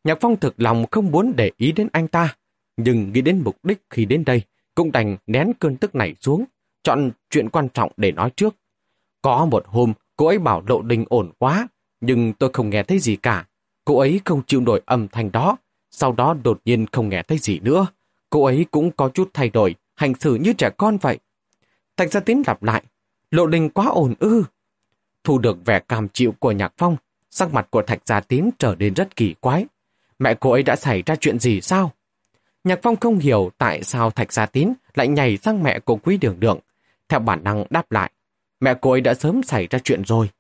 Nhạc Phong thực lòng không muốn để ý đến anh ta, nhưng nghĩ đến mục đích khi đến đây, cũng đành nén cơn tức này xuống, chọn chuyện quan trọng để nói trước. Có một hôm, cô ấy bảo Lộ Đình ổn quá, nhưng tôi không nghe thấy gì cả. Cô ấy không chịu nổi âm thanh đó, sau đó đột nhiên không nghe thấy gì nữa. Cô ấy cũng có chút thay đổi, hành xử như trẻ con vậy. Thạch gia tín lặp lại, Lộ Đình quá ổn ư. Thu được vẻ cam chịu của Nhạc Phong, sắc mặt của Thạch gia tín trở nên rất kỳ quái. Mẹ cô ấy đã xảy ra chuyện gì sao? Nhạc Phong không hiểu tại sao Thạch Gia Tín lại nhảy sang mẹ của Quý Đường Đường. Theo bản năng đáp lại, mẹ cô ấy đã sớm xảy ra chuyện rồi.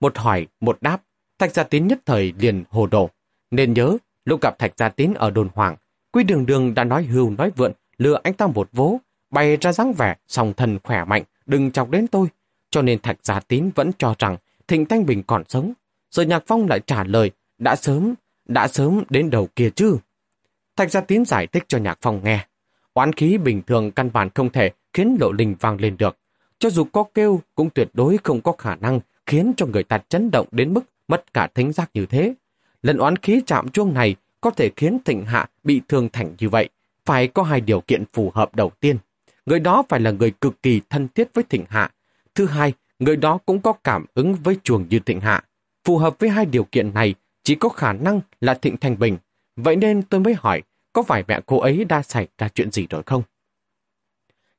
Một hỏi, một đáp, Thạch Gia Tín nhất thời liền hồ đồ. Nên nhớ, lúc gặp Thạch Gia Tín ở đồn hoàng, Quý Đường Đường đã nói hưu nói vượn, lừa anh ta một vố, bày ra dáng vẻ, song thần khỏe mạnh, đừng chọc đến tôi. Cho nên Thạch Gia Tín vẫn cho rằng Thịnh Thanh Bình còn sống. Rồi Nhạc Phong lại trả lời, đã sớm, đã sớm đến đầu kia chứ. Thạch Gia Tín giải thích cho Nhạc Phong nghe. Oán khí bình thường căn bản không thể khiến lộ linh vang lên được. Cho dù có kêu cũng tuyệt đối không có khả năng khiến cho người ta chấn động đến mức mất cả thính giác như thế. Lần oán khí chạm chuông này có thể khiến thịnh hạ bị thương thành như vậy. Phải có hai điều kiện phù hợp đầu tiên. Người đó phải là người cực kỳ thân thiết với thịnh hạ. Thứ hai, người đó cũng có cảm ứng với chuồng như thịnh hạ. Phù hợp với hai điều kiện này chỉ có khả năng là Thịnh Thanh Bình. Vậy nên tôi mới hỏi, có phải mẹ cô ấy đã xảy ra chuyện gì rồi không?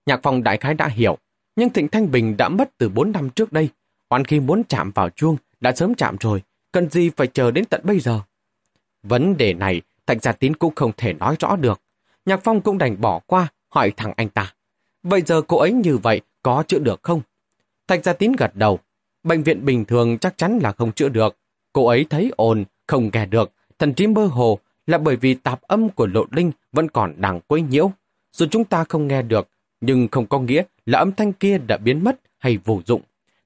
Nhạc phòng đại khái đã hiểu, nhưng Thịnh Thanh Bình đã mất từ 4 năm trước đây. Hoàn khi muốn chạm vào chuông, đã sớm chạm rồi, cần gì phải chờ đến tận bây giờ? Vấn đề này, Thạch Gia Tín cũng không thể nói rõ được. Nhạc Phong cũng đành bỏ qua, hỏi thằng anh ta. Vậy giờ cô ấy như vậy, có chữa được không? Thạch Gia Tín gật đầu. Bệnh viện bình thường chắc chắn là không chữa được. Cô ấy thấy ồn, không nghe được, thần trí mơ hồ là bởi vì tạp âm của lộ linh vẫn còn đang quấy nhiễu. Dù chúng ta không nghe được, nhưng không có nghĩa là âm thanh kia đã biến mất hay vô dụng.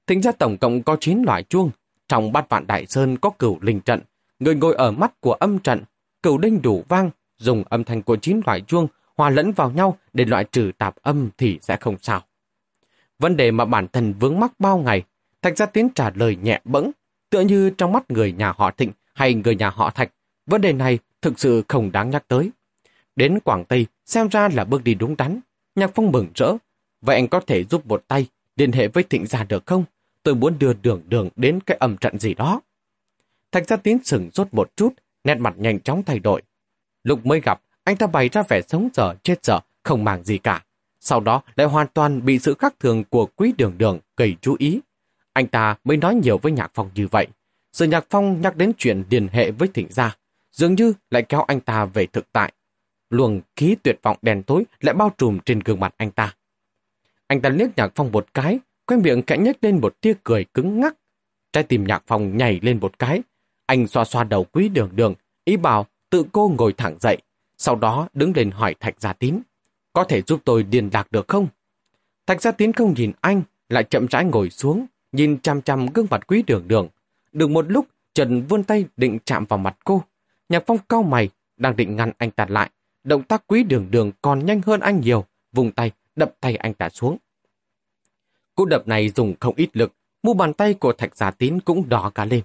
Tính ra tổng cộng có 9 loại chuông. Trong bát vạn đại sơn có cửu linh trận. Người ngồi ở mắt của âm trận, cửu linh đủ vang, dùng âm thanh của 9 loại chuông hòa lẫn vào nhau để loại trừ tạp âm thì sẽ không sao. Vấn đề mà bản thân vướng mắc bao ngày, Thạch Gia Tiến trả lời nhẹ bẫng, tựa như trong mắt người nhà họ Thịnh hay người nhà họ Thạch, vấn đề này thực sự không đáng nhắc tới. Đến Quảng Tây xem ra là bước đi đúng đắn. Nhạc Phong mừng rỡ. Vậy anh có thể giúp một tay liên hệ với Thịnh gia được không? Tôi muốn đưa đường đường đến cái âm trận gì đó. Thạch gia tín sừng rốt một chút, nét mặt nhanh chóng thay đổi. Lúc mới gặp, anh ta bày ra vẻ sống dở, chết dở, không màng gì cả. Sau đó lại hoàn toàn bị sự khác thường của quý đường đường gây chú ý. Anh ta mới nói nhiều với Nhạc Phong như vậy. Sự Nhạc Phong nhắc đến chuyện liên hệ với Thịnh gia, dường như lại kéo anh ta về thực tại. Luồng khí tuyệt vọng đèn tối lại bao trùm trên gương mặt anh ta. Anh ta liếc Nhạc Phong một cái, quay miệng khẽ nhếch lên một tia cười cứng ngắc. Trái tim Nhạc Phong nhảy lên một cái. Anh xoa xoa đầu quý đường đường, ý bảo tự cô ngồi thẳng dậy, sau đó đứng lên hỏi Thạch Gia Tín. Có thể giúp tôi điền lạc được không? Thạch Gia Tín không nhìn anh, lại chậm rãi ngồi xuống, nhìn chăm chăm gương mặt quý đường đường. Được một lúc, Trần vươn tay định chạm vào mặt cô. Nhạc Phong cao mày, đang định ngăn anh ta lại. Động tác quý đường đường còn nhanh hơn anh nhiều, vùng tay, đập tay anh ta xuống. Cú đập này dùng không ít lực, mu bàn tay của thạch giả tín cũng đỏ cả lên.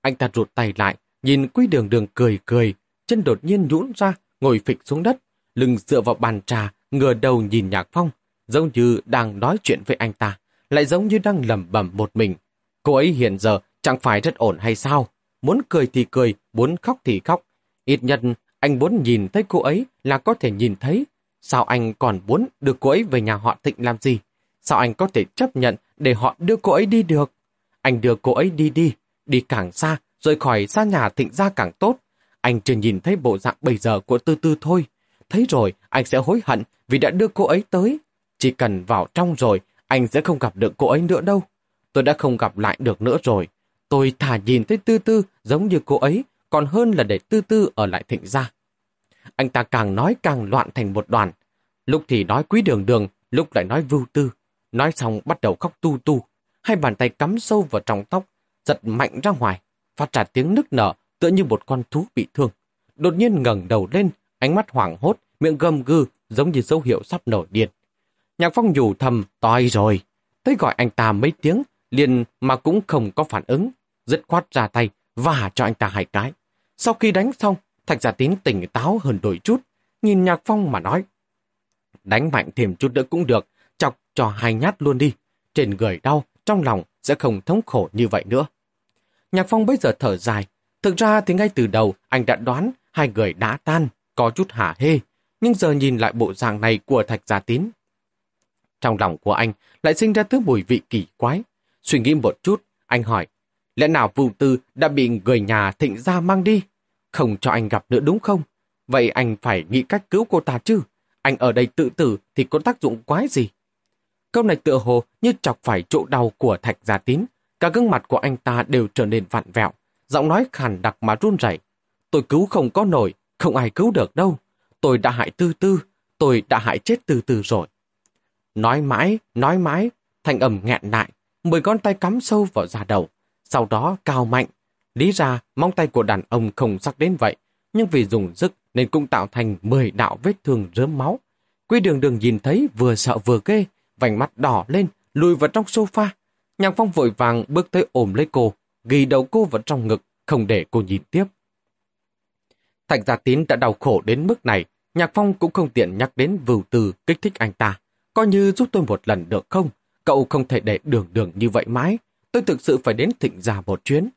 Anh ta rụt tay lại, nhìn quý đường đường cười cười, chân đột nhiên nhũn ra, ngồi phịch xuống đất, lưng dựa vào bàn trà, ngửa đầu nhìn Nhạc Phong, giống như đang nói chuyện với anh ta, lại giống như đang lẩm bẩm một mình. Cô ấy hiện giờ chẳng phải rất ổn hay sao? Muốn cười thì cười, muốn khóc thì khóc. Ít nhất, anh muốn nhìn thấy cô ấy là có thể nhìn thấy. Sao anh còn muốn đưa cô ấy về nhà họ Thịnh làm gì? Sao anh có thể chấp nhận để họ đưa cô ấy đi được? Anh đưa cô ấy đi đi, đi càng xa, rồi khỏi xa nhà Thịnh ra càng tốt. Anh chỉ nhìn thấy bộ dạng bây giờ của Tư Tư thôi. Thấy rồi, anh sẽ hối hận vì đã đưa cô ấy tới. Chỉ cần vào trong rồi, anh sẽ không gặp được cô ấy nữa đâu. Tôi đã không gặp lại được nữa rồi. Tôi thả nhìn thấy Tư Tư giống như cô ấy, còn hơn là để Tư Tư ở lại thịnh gia. anh ta càng nói càng loạn thành một đoàn. Lúc thì nói quý đường đường, lúc lại nói vưu tư. Nói xong bắt đầu khóc tu tu. Hai bàn tay cắm sâu vào trong tóc, giật mạnh ra ngoài, phát ra tiếng nức nở tựa như một con thú bị thương. Đột nhiên ngẩng đầu lên, ánh mắt hoảng hốt, miệng gầm gừ giống như dấu hiệu sắp nổi điên. Nhạc phong nhủ thầm, toi rồi. Tới gọi anh ta mấy tiếng, liền mà cũng không có phản ứng. Dứt khoát ra tay, và cho anh ta hai cái. Sau khi đánh xong, Thạch Giả Tín tỉnh táo hơn đôi chút, nhìn Nhạc Phong mà nói. Đánh mạnh thêm chút nữa cũng được, chọc cho hai nhát luôn đi. Trên người đau, trong lòng sẽ không thống khổ như vậy nữa. Nhạc Phong bây giờ thở dài. Thực ra thì ngay từ đầu anh đã đoán hai người đã tan, có chút hả hê. Nhưng giờ nhìn lại bộ dạng này của Thạch Gia Tín. Trong lòng của anh lại sinh ra thứ mùi vị kỳ quái. Suy nghĩ một chút, anh hỏi, lẽ nào vụ tư đã bị người nhà thịnh gia mang đi? Không cho anh gặp nữa đúng không? Vậy anh phải nghĩ cách cứu cô ta chứ? Anh ở đây tự tử thì có tác dụng quái gì? Câu này tựa hồ như chọc phải chỗ đau của Thạch Gia Tín. Cả gương mặt của anh ta đều trở nên vặn vẹo. Giọng nói khàn đặc mà run rẩy. Tôi cứu không có nổi, không ai cứu được đâu. Tôi đã hại tư tư, tôi đã hại chết tư tư rồi. Nói mãi, nói mãi, thanh ẩm nghẹn lại, mười con tay cắm sâu vào da đầu. Sau đó cao mạnh. Lý ra, móng tay của đàn ông không sắc đến vậy, nhưng vì dùng sức nên cũng tạo thành 10 đạo vết thương rớm máu. Quy đường đường nhìn thấy vừa sợ vừa ghê, vành mắt đỏ lên, lùi vào trong sofa. Nhạc phong vội vàng bước tới ôm lấy cô, ghi đầu cô vào trong ngực, không để cô nhìn tiếp. Thạch Gia Tín đã đau khổ đến mức này, Nhạc Phong cũng không tiện nhắc đến vưu từ kích thích anh ta. Coi như giúp tôi một lần được không? Cậu không thể để đường đường như vậy mãi. Tôi thực sự phải đến thịnh gia một chuyến.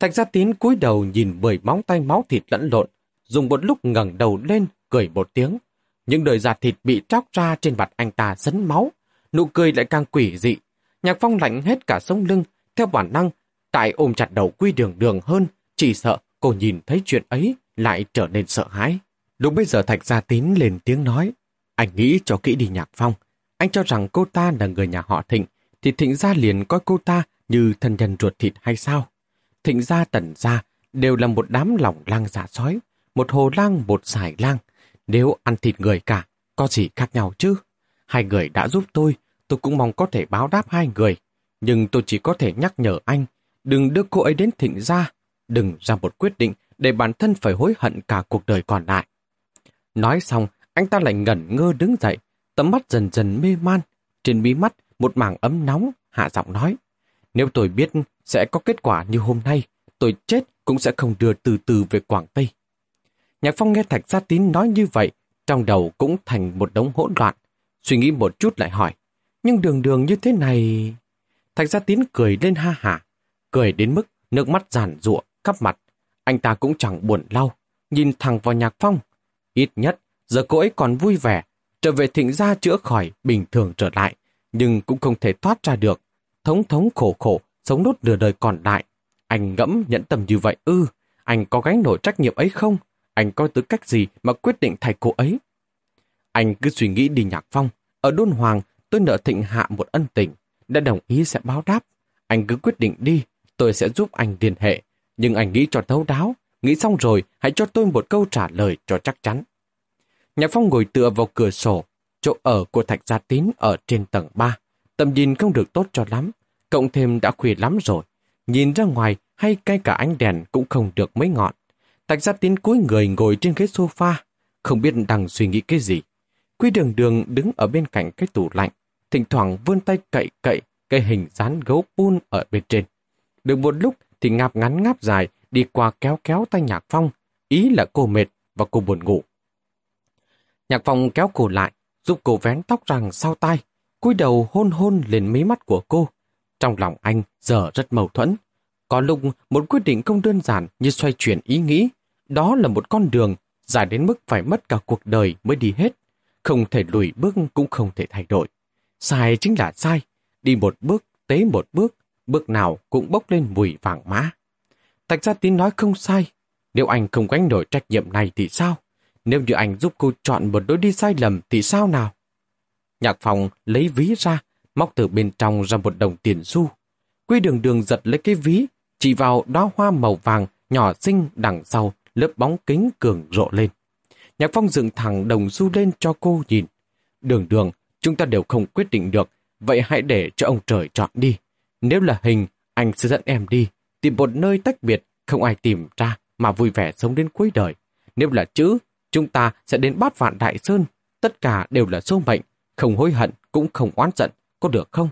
Thạch Gia Tín cúi đầu nhìn mười móng tay máu thịt lẫn lộn, dùng một lúc ngẩng đầu lên, cười một tiếng. Những đời da thịt bị tróc ra trên mặt anh ta sấn máu, nụ cười lại càng quỷ dị. Nhạc Phong lạnh hết cả sống lưng, theo bản năng, tại ôm chặt đầu quy đường đường hơn, chỉ sợ cô nhìn thấy chuyện ấy lại trở nên sợ hãi. Lúc bây giờ Thạch Gia Tín lên tiếng nói, anh nghĩ cho kỹ đi Nhạc Phong. Anh cho rằng cô ta là người nhà họ Thịnh, thì Thịnh Gia liền coi cô ta như thân nhân ruột thịt hay sao? Thịnh Gia Tần Gia đều là một đám lỏng lang giả sói, một hồ lang, một sải lang. Nếu ăn thịt người cả, có gì khác nhau chứ? Hai người đã giúp tôi, tôi cũng mong có thể báo đáp hai người. Nhưng tôi chỉ có thể nhắc nhở anh, đừng đưa cô ấy đến thịnh gia, đừng ra một quyết định để bản thân phải hối hận cả cuộc đời còn lại. Nói xong, anh ta lại ngẩn ngơ đứng dậy, tấm mắt dần dần mê man. Trên mí mắt, một mảng ấm nóng, hạ giọng nói. Nếu tôi biết sẽ có kết quả như hôm nay, tôi chết cũng sẽ không đưa từ từ về Quảng Tây. Nhạc Phong nghe Thạch Gia Tín nói như vậy, trong đầu cũng thành một đống hỗn loạn. Suy nghĩ một chút lại hỏi, nhưng đường đường như thế này... Thạch Gia Tín cười lên ha hả, cười đến mức nước mắt giàn rụa khắp mặt. Anh ta cũng chẳng buồn lau, nhìn thẳng vào Nhạc Phong. Ít nhất, giờ cô ấy còn vui vẻ, trở về thịnh gia chữa khỏi, bình thường trở lại, nhưng cũng không thể thoát ra được. Thống thống khổ khổ, sống nốt nửa đời còn lại. Anh ngẫm nhẫn tâm như vậy ư, anh có gánh nổi trách nhiệm ấy không? Anh có tư cách gì mà quyết định thay cô ấy? Anh cứ suy nghĩ đi Nhạc Phong, ở Đôn Hoàng tôi nợ thịnh hạ một ân tình, đã đồng ý sẽ báo đáp. Anh cứ quyết định đi, tôi sẽ giúp anh liên hệ. Nhưng anh nghĩ cho thấu đáo, nghĩ xong rồi hãy cho tôi một câu trả lời cho chắc chắn. Nhạc Phong ngồi tựa vào cửa sổ, chỗ ở của Thạch Gia Tín ở trên tầng 3. Tầm nhìn không được tốt cho lắm, cộng thêm đã khuya lắm rồi. Nhìn ra ngoài hay ngay cả ánh đèn cũng không được mấy ngọn. tạch ra Tín cuối người ngồi trên ghế sofa, không biết đang suy nghĩ cái gì. Quy đường đường đứng ở bên cạnh cái tủ lạnh, thỉnh thoảng vươn tay cậy cậy cái hình dán gấu pun ở bên trên. Được một lúc thì ngáp ngắn ngáp dài đi qua kéo kéo tay Nhạc Phong, ý là cô mệt và cô buồn ngủ. Nhạc Phong kéo cô lại, giúp cô vén tóc rằng sau tai, cúi đầu hôn hôn lên mí mắt của cô. Trong lòng anh giờ rất mâu thuẫn. Có lúc một quyết định không đơn giản như xoay chuyển ý nghĩ. Đó là một con đường dài đến mức phải mất cả cuộc đời mới đi hết. Không thể lùi bước cũng không thể thay đổi. Sai chính là sai. Đi một bước, tế một bước, bước nào cũng bốc lên mùi vàng mã. Thạch gia tín nói không sai. Nếu anh không gánh nổi trách nhiệm này thì sao? Nếu như anh giúp cô chọn một đối đi sai lầm thì sao nào? Nhạc phòng lấy ví ra, móc từ bên trong ra một đồng tiền xu. Quy đường đường giật lấy cái ví, chỉ vào đóa hoa màu vàng nhỏ xinh đằng sau lớp bóng kính cường rộ lên. Nhạc Phong dựng thẳng đồng xu lên cho cô nhìn. Đường đường, chúng ta đều không quyết định được, vậy hãy để cho ông trời chọn đi. Nếu là hình, anh sẽ dẫn em đi, tìm một nơi tách biệt, không ai tìm ra mà vui vẻ sống đến cuối đời. Nếu là chữ, chúng ta sẽ đến bát vạn đại sơn, tất cả đều là số mệnh, không hối hận cũng không oán giận, có được không?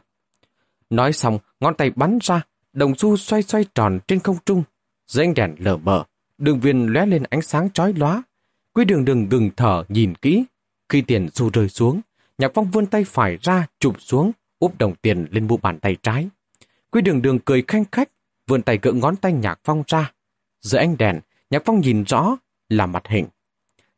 Nói xong, ngón tay bắn ra, đồng xu xoay xoay tròn trên không trung, dây đèn lờ mờ, đường viên lóe lên ánh sáng chói lóa. Quý đường đường gừng thở nhìn kỹ, khi tiền xu rơi xuống, Nhạc Phong vươn tay phải ra, chụp xuống, úp đồng tiền lên mu bàn tay trái. Quý đường đường cười khanh khách, vươn tay gỡ ngón tay Nhạc Phong ra. Dưới ánh đèn, Nhạc Phong nhìn rõ là mặt hình.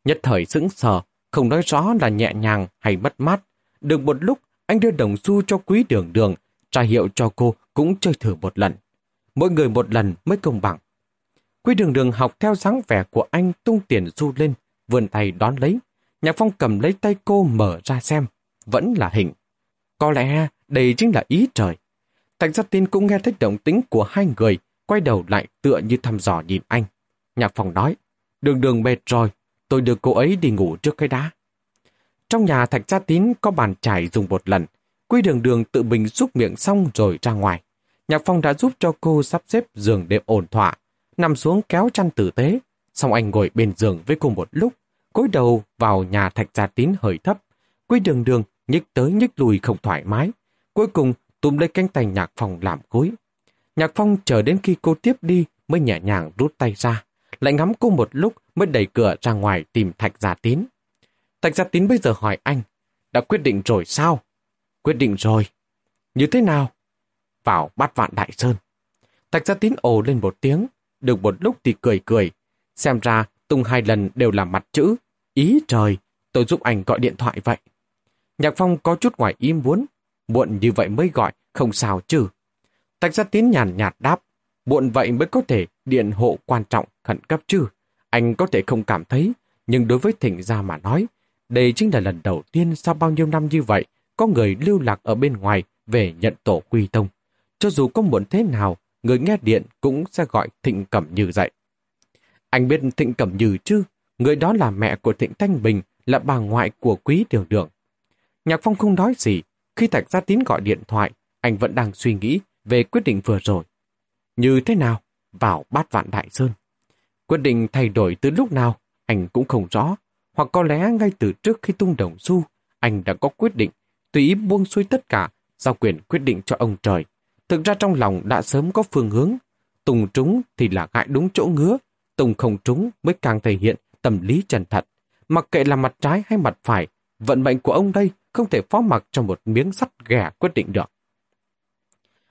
Nhất thời sững sờ, không nói rõ là nhẹ nhàng hay mất mát. Được một lúc, anh đưa đồng xu cho quý đường đường, trả hiệu cho cô cũng chơi thử một lần. Mỗi người một lần mới công bằng. Quý đường đường học theo dáng vẻ của anh tung tiền xu lên, vươn tay đón lấy. Nhạc Phong cầm lấy tay cô mở ra xem, vẫn là hình. Có lẽ đây chính là ý trời. Thạch Gia tin cũng nghe thấy động tính của hai người, quay đầu lại tựa như thăm dò nhìn anh. Nhạc Phong nói, đường đường mệt rồi, tôi đưa cô ấy đi ngủ trước cái đá. Trong nhà Thạch Gia Tín có bàn chải dùng một lần, Quy đường đường tự mình xúc miệng xong rồi ra ngoài. Nhạc Phong đã giúp cho cô sắp xếp giường đệm ổn thỏa, nằm xuống kéo chăn tử tế. Xong anh ngồi bên giường với cô một lúc, cúi đầu vào nhà Thạch Gia Tín hơi thấp. Quy đường đường nhích tới nhích lùi không thoải mái. Cuối cùng túm lấy cánh tay Nhạc Phong làm cối. Nhạc Phong chờ đến khi cô tiếp đi mới nhẹ nhàng rút tay ra. Lại ngắm cô một lúc mới đẩy cửa ra ngoài tìm Thạch Gia Tín. Thạch Gia Tín bây giờ hỏi anh, đã quyết định rồi sao? Quyết định rồi. Như thế nào? Vào bát vạn đại sơn. Thạch Gia Tín ồ lên một tiếng, được một lúc thì cười cười. Xem ra tung hai lần đều là mặt chữ. Ý trời, tôi giúp anh gọi điện thoại vậy. Nhạc Phong có chút ngoài im muốn. Muộn như vậy mới gọi, không sao chứ. Thạch Gia Tín nhàn nhạt đáp. Muộn vậy mới có thể điện hộ quan trọng, khẩn cấp chứ. Anh có thể không cảm thấy, nhưng đối với thỉnh gia mà nói, đây chính là lần đầu tiên sau bao nhiêu năm như vậy có người lưu lạc ở bên ngoài về nhận tổ quy tông. Cho dù có muốn thế nào, người nghe điện cũng sẽ gọi Thịnh Cẩm Như dậy. Anh biết Thịnh Cẩm Như chứ? Người đó là mẹ của Thịnh Thanh Bình, là bà ngoại của quý đường đường. Nhạc Phong không nói gì. Khi Thạch Gia Tín gọi điện thoại, anh vẫn đang suy nghĩ về quyết định vừa rồi. Như thế nào? Vào bát vạn đại sơn. Quyết định thay đổi từ lúc nào, anh cũng không rõ. Hoặc có lẽ ngay từ trước khi tung đồng xu, anh đã có quyết định tùy ý buông xuôi tất cả, giao quyền quyết định cho ông trời. Thực ra trong lòng đã sớm có phương hướng. Tùng trúng thì là gãi đúng chỗ ngứa, tùng không trúng mới càng thể hiện tâm lý chân thật. Mặc kệ là mặt trái hay mặt phải, vận mệnh của ông đây không thể phó mặc cho một miếng sắt ghẻ quyết định được.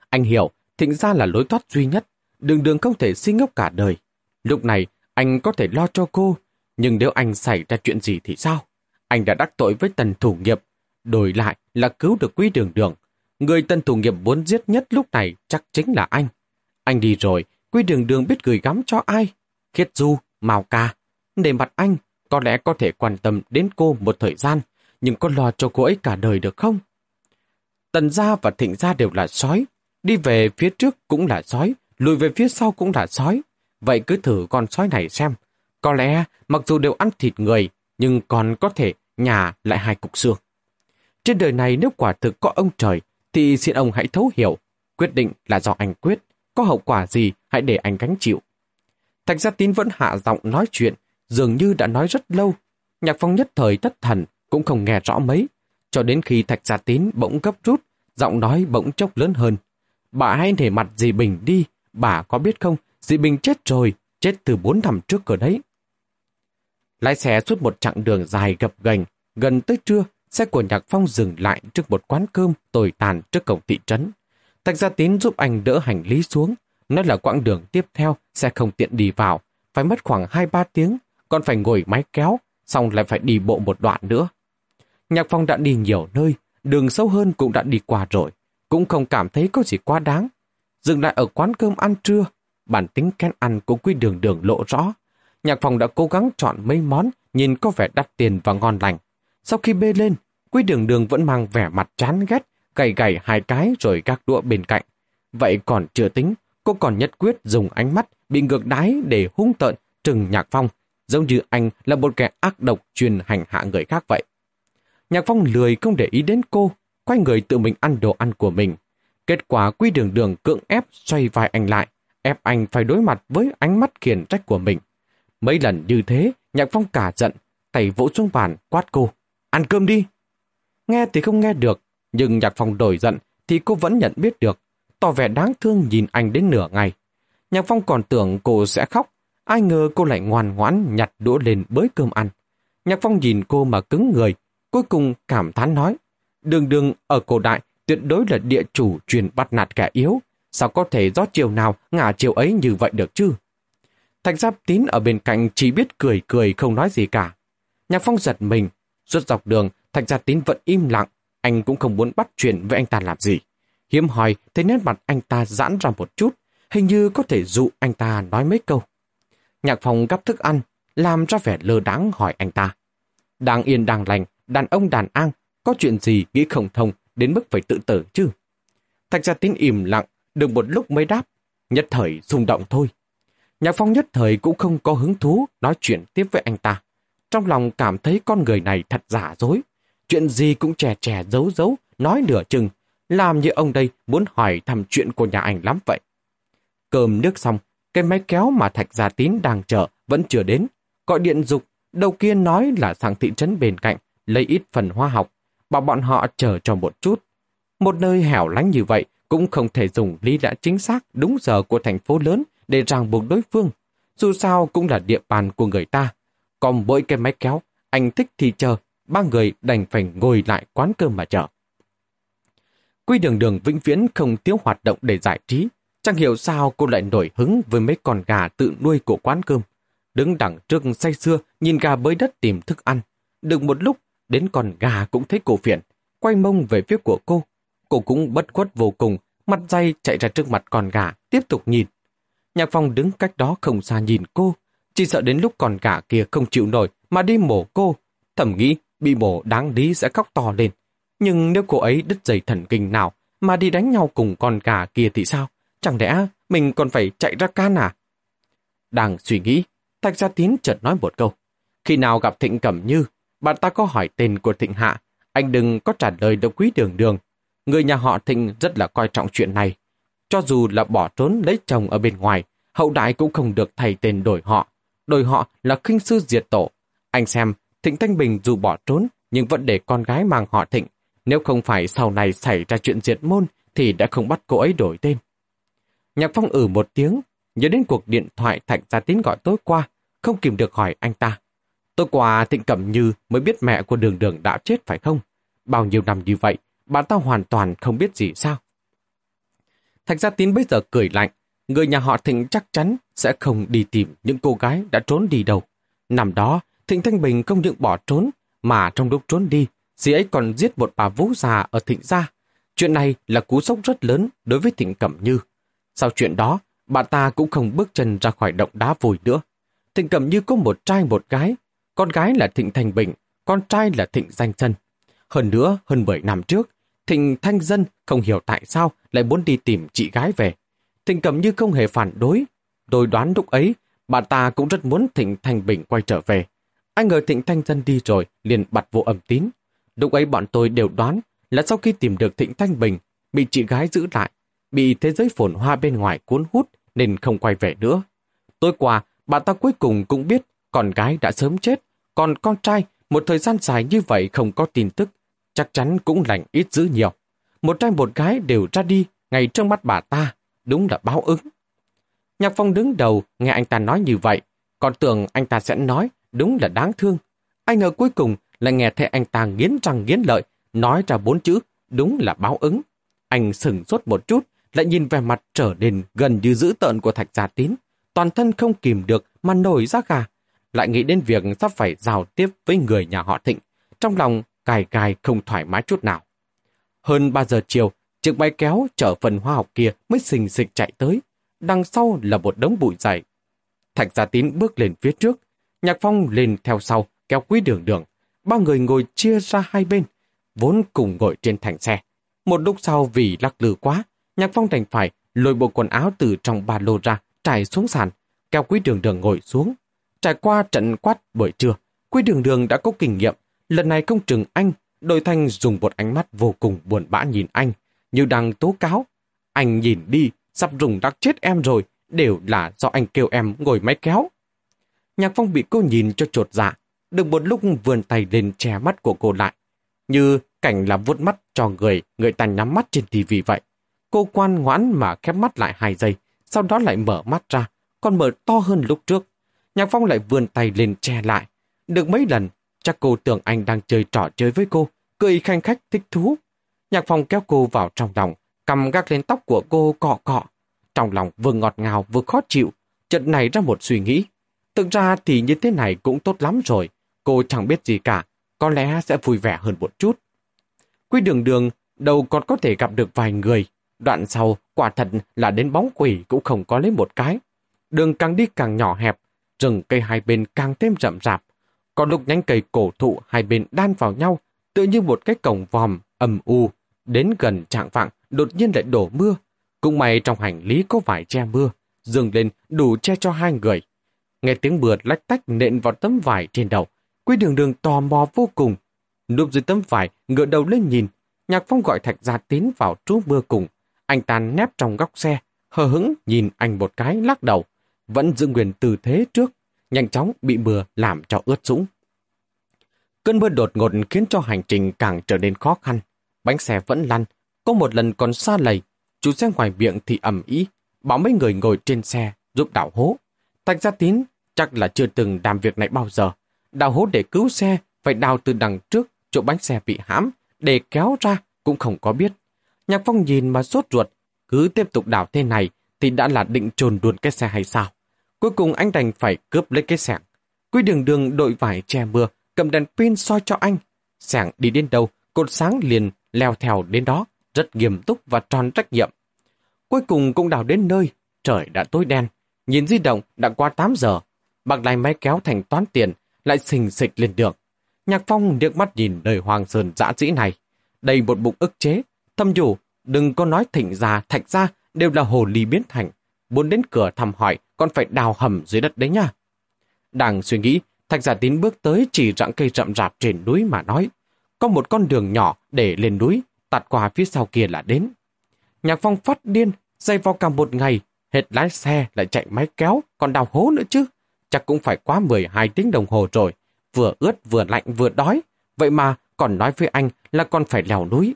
Anh hiểu, thịnh ra là lối thoát duy nhất, đường đường không thể si ngốc cả đời. Lúc này, anh có thể lo cho cô, nhưng nếu anh xảy ra chuyện gì thì sao? Anh đã đắc tội với tần thủ nghiệp, đổi lại là cứu được quý đường đường. Người tần thủ nghiệp muốn giết nhất lúc này chắc chính là anh. Anh đi rồi, quý đường đường biết gửi gắm cho ai? Khiết Du, Mào Ca. Để mặt anh, có lẽ có thể quan tâm đến cô một thời gian, nhưng có lo cho cô ấy cả đời được không? Tần gia và thịnh gia đều là sói. Đi về phía trước cũng là sói, lùi về phía sau cũng là sói. Vậy cứ thử con sói này xem. Có lẽ, mặc dù đều ăn thịt người, nhưng còn có thể nhà lại hai cục xương. Trên đời này nếu quả thực có ông trời, thì xin ông hãy thấu hiểu. Quyết định là do anh quyết, có hậu quả gì hãy để anh gánh chịu. Thạch Gia Tín vẫn hạ giọng nói chuyện, dường như đã nói rất lâu. Nhạc phong nhất thời thất thần, cũng không nghe rõ mấy. Cho đến khi Thạch Gia Tín bỗng gấp rút, giọng nói bỗng chốc lớn hơn. Bà hãy để mặt dì Bình đi, bà có biết không, dì Bình chết rồi, chết từ bốn năm trước cửa đấy. Lái xe suốt một chặng đường dài gập gành, gần tới trưa, xe của Nhạc Phong dừng lại trước một quán cơm tồi tàn trước cổng thị trấn. Thạch Gia Tín giúp anh đỡ hành lý xuống, nói là quãng đường tiếp theo sẽ không tiện đi vào, phải mất khoảng 2-3 tiếng, còn phải ngồi máy kéo, xong lại phải đi bộ một đoạn nữa. Nhạc Phong đã đi nhiều nơi, đường sâu hơn cũng đã đi qua rồi, cũng không cảm thấy có gì quá đáng. Dừng lại ở quán cơm ăn trưa, bản tính kén ăn của quy đường đường lộ rõ. Nhạc Phong đã cố gắng chọn mấy món nhìn có vẻ đắt tiền và ngon lành, sau khi bê lên, Quý đường đường vẫn mang vẻ mặt chán ghét, gầy gầy hai cái rồi gác đũa bên cạnh. Vậy còn chưa tính, cô còn nhất quyết dùng ánh mắt bị ngược đái để hung tợn trừng nhạc phong, giống như anh là một kẻ ác độc chuyên hành hạ người khác vậy. Nhạc Phong lười không để ý đến cô, quay người tự mình ăn đồ ăn của mình. Kết quả quy đường đường cưỡng ép xoay vai anh lại, ép anh phải đối mặt với ánh mắt khiển trách của mình. Mấy lần như thế, Nhạc Phong cả giận, tay vỗ xuống bàn quát cô. Ăn cơm đi! Nghe thì không nghe được, nhưng Nhạc Phong đổi giận thì cô vẫn nhận biết được, tỏ vẻ đáng thương nhìn anh đến nửa ngày. Nhạc Phong còn tưởng cô sẽ khóc, ai ngờ cô lại ngoan ngoãn nhặt đũa lên bới cơm ăn. Nhạc Phong nhìn cô mà cứng người, cuối cùng cảm thán nói, đường đường ở cổ đại tuyệt đối là địa chủ truyền bắt nạt kẻ yếu, sao có thể do chiều nào ngả chiều ấy như vậy được chứ? Thạch Giáp Tín ở bên cạnh chỉ biết cười cười không nói gì cả. Nhạc Phong giật mình, suốt dọc đường, Thạch Giáp Tín vẫn im lặng, anh cũng không muốn bắt chuyện với anh ta làm gì. Hiếm hỏi thấy nét mặt anh ta giãn ra một chút, hình như có thể dụ anh ta nói mấy câu. Nhạc Phong gắp thức ăn, làm ra vẻ lơ đáng hỏi anh ta. Đang yên đang lành, đàn ông đàn an, có chuyện gì nghĩ không thông đến mức phải tự tử chứ? Thạch Gia Tín im lặng, được một lúc mới đáp, nhất thời rung động thôi. Nhạc Phong nhất thời cũng không có hứng thú nói chuyện tiếp với anh ta. Trong lòng cảm thấy con người này thật giả dối. Chuyện gì cũng trẻ trẻ giấu giấu, nói nửa chừng. Làm như ông đây muốn hỏi thăm chuyện của nhà ảnh lắm vậy. Cơm nước xong, cái máy kéo mà Thạch Gia Tín đang chờ vẫn chưa đến. Gọi điện dục, đầu kia nói là sang thị trấn bên cạnh, lấy ít phần hoa học, bảo bọn họ chờ cho một chút. Một nơi hẻo lánh như vậy cũng không thể dùng lý lẽ chính xác đúng giờ của thành phố lớn để ràng buộc đối phương. Dù sao cũng là địa bàn của người ta. Còn mỗi cái máy kéo, anh thích thì chờ, ba người đành phải ngồi lại quán cơm mà chờ. Quy đường đường vĩnh viễn không thiếu hoạt động để giải trí. Chẳng hiểu sao cô lại nổi hứng với mấy con gà tự nuôi của quán cơm. Đứng đằng trước say xưa, nhìn gà bới đất tìm thức ăn. Được một lúc, đến con gà cũng thấy cổ phiền, quay mông về phía của cô. Cô cũng bất khuất vô cùng, mặt dây chạy ra trước mặt con gà, tiếp tục nhìn. Nhạc Phong đứng cách đó không xa nhìn cô, chỉ sợ đến lúc còn gà kia không chịu nổi mà đi mổ cô. Thầm nghĩ bị mổ đáng lý sẽ khóc to lên. Nhưng nếu cô ấy đứt dây thần kinh nào mà đi đánh nhau cùng con gà kia thì sao? Chẳng lẽ mình còn phải chạy ra can à? Đang suy nghĩ, Thạch Gia Tín chợt nói một câu. Khi nào gặp Thịnh Cẩm Như, bạn ta có hỏi tên của Thịnh Hạ, anh đừng có trả lời đâu quý đường đường. Người nhà họ Thịnh rất là coi trọng chuyện này. Cho dù là bỏ trốn lấy chồng ở bên ngoài, hậu đại cũng không được thay tên đổi họ. Đổi họ là khinh sư diệt tổ. Anh xem, Thịnh Thanh Bình dù bỏ trốn, nhưng vẫn để con gái mang họ Thịnh. Nếu không phải sau này xảy ra chuyện diệt môn, thì đã không bắt cô ấy đổi tên. Nhạc Phong ử một tiếng, nhớ đến cuộc điện thoại Thạch Gia Tín gọi tối qua, không kìm được hỏi anh ta. Tối qua Thịnh Cẩm Như mới biết mẹ của đường đường đã chết phải không? Bao nhiêu năm như vậy, bà ta hoàn toàn không biết gì sao? Thạch Gia Tín bây giờ cười lạnh, người nhà họ Thịnh chắc chắn sẽ không đi tìm những cô gái đã trốn đi đâu. Năm đó, Thịnh Thanh Bình không những bỏ trốn, mà trong lúc trốn đi, dì ấy còn giết một bà vũ già ở Thịnh Gia. Chuyện này là cú sốc rất lớn đối với Thịnh Cẩm Như. Sau chuyện đó, bà ta cũng không bước chân ra khỏi động đá vùi nữa. Thịnh Cẩm Như có một trai một gái, con gái là Thịnh Thanh Bình, con trai là Thịnh Danh Dân. Hơn nữa, hơn 10 năm trước, Thịnh Thanh Dân không hiểu tại sao lại muốn đi tìm chị gái về. Thịnh Cẩm Như không hề phản đối. Tôi đoán lúc ấy, bà ta cũng rất muốn Thịnh Thanh Bình quay trở về. Anh ngờ Thịnh Thanh Dân đi rồi, liền bật vô âm tín. Lúc ấy bọn tôi đều đoán là sau khi tìm được Thịnh Thanh Bình, bị chị gái giữ lại, bị thế giới phồn hoa bên ngoài cuốn hút nên không quay về nữa. Tối qua, bà ta cuối cùng cũng biết con gái đã sớm chết, còn con trai một thời gian dài như vậy không có tin tức, chắc chắn cũng lành ít dữ nhiều. Một trai một gái đều ra đi ngay trong mắt bà ta, đúng là báo ứng. Nhạc Phong đứng đầu, nghe anh ta nói như vậy, còn tưởng anh ta sẽ nói đúng là đáng thương. Anh ngờ cuối cùng lại nghe thấy anh ta nghiến răng nghiến lợi, nói ra bốn chữ, đúng là báo ứng. Anh sừng sốt một chút, lại nhìn về mặt trở nên gần như dữ tợn của Thạch Gia Tín. Toàn thân không kìm được mà nổi ra gà. Lại nghĩ đến việc sắp phải giao tiếp với người nhà họ Thịnh. Trong lòng cài cài không thoải mái chút nào. Hơn 3 giờ chiều, chiếc máy kéo chở phần hoa học kia mới xình xịch chạy tới. Đằng sau là một đống bụi dày. Thạch Gia Tín bước lên phía trước. Nhạc Phong lên theo sau, kéo quý đường đường. Ba người ngồi chia ra hai bên, vốn cùng ngồi trên thành xe. Một lúc sau vì lắc lư quá, Nhạc Phong đành phải lôi bộ quần áo từ trong ba lô ra, trải xuống sàn, kéo quý đường đường ngồi xuống. Trải qua trận quát buổi trưa, quý Đường Đường đã có kinh nghiệm. Lần này công trường anh, đội thanh dùng một ánh mắt vô cùng buồn bã nhìn anh, như đang tố cáo. Anh nhìn đi, sắp rùng đắc chết em rồi, đều là do anh kêu em ngồi máy kéo. Nhạc Phong bị cô nhìn cho trột dạ, được một lúc vươn tay lên che mắt của cô lại. Như cảnh là vuốt mắt cho người, người ta nhắm mắt trên tivi vậy. Cô quan ngoãn mà khép mắt lại hai giây, sau đó lại mở mắt ra, còn mở to hơn lúc trước. Nhạc Phong lại vươn tay lên che lại. Được mấy lần, chắc cô tưởng anh đang chơi trò chơi với cô, cười khanh khách thích thú. Nhạc phòng kéo cô vào trong lòng, cầm gác lên tóc của cô cọ cọ. Trong lòng vừa ngọt ngào vừa khó chịu, chợt này ra một suy nghĩ. Thực ra thì như thế này cũng tốt lắm rồi, cô chẳng biết gì cả, có lẽ sẽ vui vẻ hơn một chút. Quy đường đường, đâu còn có thể gặp được vài người. Đoạn sau, quả thật là đến bóng quỷ cũng không có lấy một cái. Đường càng đi càng nhỏ hẹp, rừng cây hai bên càng thêm rậm rạp. Còn lúc nhánh cây cổ thụ hai bên đan vào nhau, tự như một cái cổng vòm, ầm u. Đến gần trạng vạng, đột nhiên lại đổ mưa. Cũng may trong hành lý có vải che mưa, dừng lên đủ che cho hai người. Nghe tiếng mưa lách tách nện vào tấm vải trên đầu, Quy đường đường tò mò vô cùng. Núp dưới tấm vải, ngựa đầu lên nhìn. Nhạc Phong gọi Thạch Gia Tín vào trú mưa cùng. Anh ta nép trong góc xe, hờ hững nhìn anh một cái lắc đầu. Vẫn giữ nguyên tư thế trước, nhanh chóng bị mưa làm cho ướt sũng. Cơn mưa đột ngột khiến cho hành trình càng trở nên khó khăn. Bánh xe vẫn lăn, có một lần còn xa lầy. Chủ xe ngoài miệng thì ẩm ý, bảo mấy người ngồi trên xe giúp đảo hố. Thạch Gia Tín chắc là chưa từng làm việc này bao giờ. Đào hố để cứu xe, phải đào từ đằng trước, chỗ bánh xe bị hãm, để kéo ra cũng không có biết. Nhạc Phong nhìn mà sốt ruột, cứ tiếp tục đào thế này thì đã là định trồn luôn cái xe hay sao? Cuối cùng anh đành phải cướp lấy cái sẻng. Quy đường đường đội vải che mưa, cầm đèn pin soi cho anh. Sẻng đi đến đâu, cột sáng liền leo theo đến đó, rất nghiêm túc và tròn trách nhiệm. Cuối cùng cũng đào đến nơi, trời đã tối đen. Nhìn di động đã qua 8 giờ. Bạc lại máy kéo thành toán tiền, lại xình xịch lên đường. Nhạc Phong nước mắt nhìn đời hoàng sơn dã dĩ này. Đầy một bụng ức chế. Thâm dù đừng có nói thỉnh già, thạch ra đều là hồ ly biến thành. Muốn đến cửa thăm hỏi, còn phải đào hầm dưới đất đấy nha. Đang suy nghĩ, thạch giả tín bước tới chỉ rặng cây rậm rạp trên núi mà nói. Có một con đường nhỏ để lên núi, tạt qua phía sau kia là đến. Nhạc Phong phát điên, dây vào cả một ngày, hết lái xe lại chạy máy kéo, còn đào hố nữa chứ chắc cũng phải quá 12 tiếng đồng hồ rồi. Vừa ướt vừa lạnh vừa đói. Vậy mà còn nói với anh là còn phải leo núi.